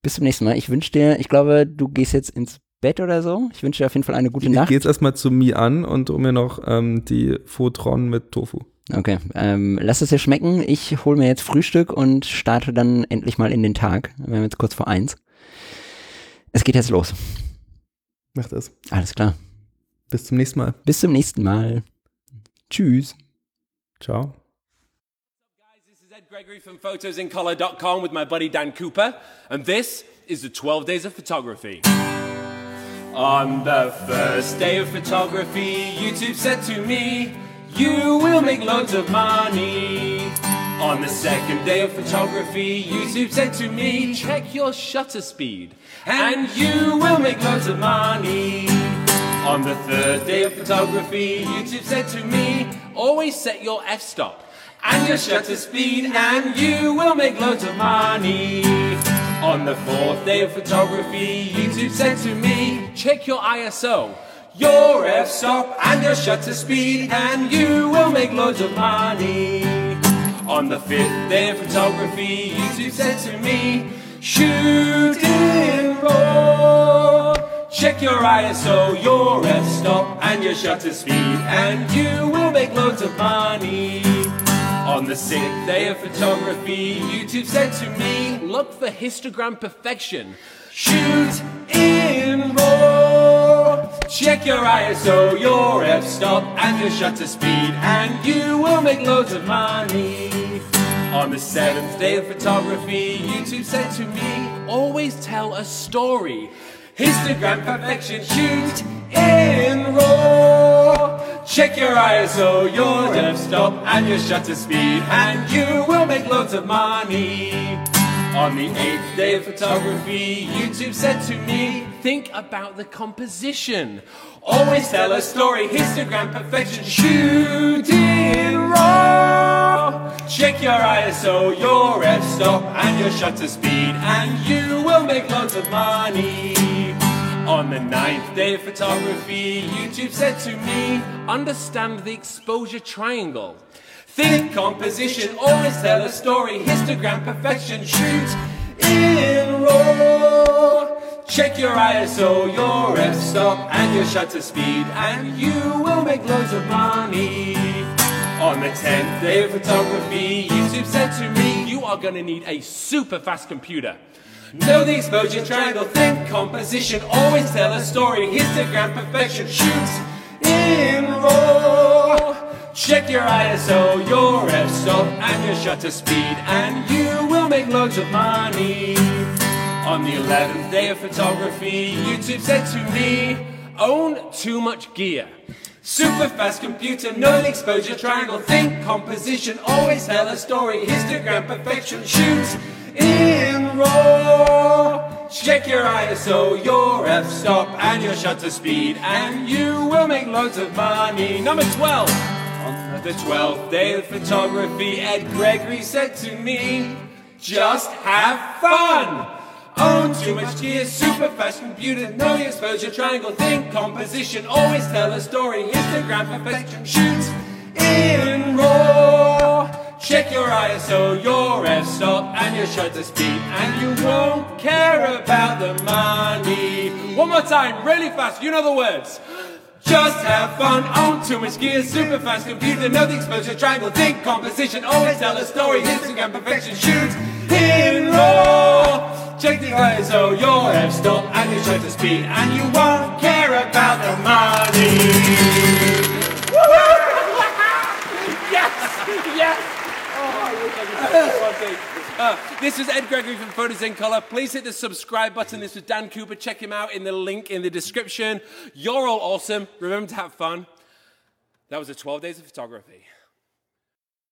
Bis zum nächsten Mal. Ich wünsche dir, ich glaube, du gehst jetzt ins Bett oder so. Ich wünsche dir auf jeden Fall eine gute Ich Nacht. gehe jetzt erstmal zu Mi an und hol mir noch ähm, die Fotron mit Tofu. Okay, ähm, lass es dir schmecken. Ich hole mir jetzt Frühstück und starte dann endlich mal in den Tag. Wir haben jetzt kurz vor eins. Es geht jetzt los. Mach das. Alles klar. Bis zum nächsten Mal. Bis zum nächsten Mal. Tschüss. Ciao. This is Ed Gregory from photosincolor.com with my buddy Dan Cooper, and this is the 12 Days of Photography. On the first day of photography, YouTube said to me, You will make loads of money. On the second day of photography, YouTube said to me, Check your shutter speed, and you will make loads of money. On the third day of photography, YouTube said to me, always set your f-stop and your shutter speed and you will make loads of money. On the fourth day of photography, YouTube said to me, check your ISO, your f-stop and your shutter speed and you will make loads of money. On the fifth day of photography, YouTube said to me, shoot in raw. Check your ISO, your f-stop, and your shutter speed, and you will make loads of money. On the sixth day of photography, YouTube said to me, look for histogram perfection. Shoot in raw. Check your ISO, your f-stop, and your shutter speed, and you will make loads of money. On the seventh day of photography, YouTube said to me, always tell a story. Histogram perfection, shoot in raw. Check your ISO, your f-stop, and your shutter speed, and you will make loads of money. On the eighth day of photography, YouTube said to me, think about the composition. Always tell a story, histogram perfection, shoot in raw. Check your ISO, your f-stop, and your shutter speed, and you will make loads of money. On the ninth day of photography, YouTube said to me, understand the exposure triangle. Think composition, always tell a story, histogram perfection, shoot in RAW. Check your ISO, your f-stop, and your shutter speed, and you will make loads of money. On the 10th day of photography, YouTube said to me, you are gonna need a super fast computer. Know the exposure triangle, think composition, always tell a story, histogram perfection, shoot in RAW. Check your ISO, your f-stop, and your shutter speed, and you will make loads of money. On the 11th day of photography, YouTube said to me, own too much gear. Super fast computer, the exposure triangle, think composition, always tell a story, histogram perfection, shoot in RAW. Check your ISO, your f-stop, and your shutter speed, and you will make loads of money. Number 12. The 12th day of photography, Ed Gregory said to me, just have fun. Own too much gear, super fast computer, the exposure triangle, think composition, always tell a story, Instagram perfection, shoot in RAW. Check your ISO, your f-stop, and your shutter speed, and you won't care about the money. One more time, really fast, you know the words. Just have fun, own too much gear, super fast computer, know the exposure. Triangle, think composition, always tell a story, Instagram perfection, shoot in RAW. Check the ISO, oh, your f-stop, and your shutter speed, and you won't care about the money. Uh, this is Ed Gregory from Photos in Color. Please hit the subscribe button. This was Dan Cooper. Check him out in the link in the description. You're all awesome. Remember to have fun. That was the 12 days of photography.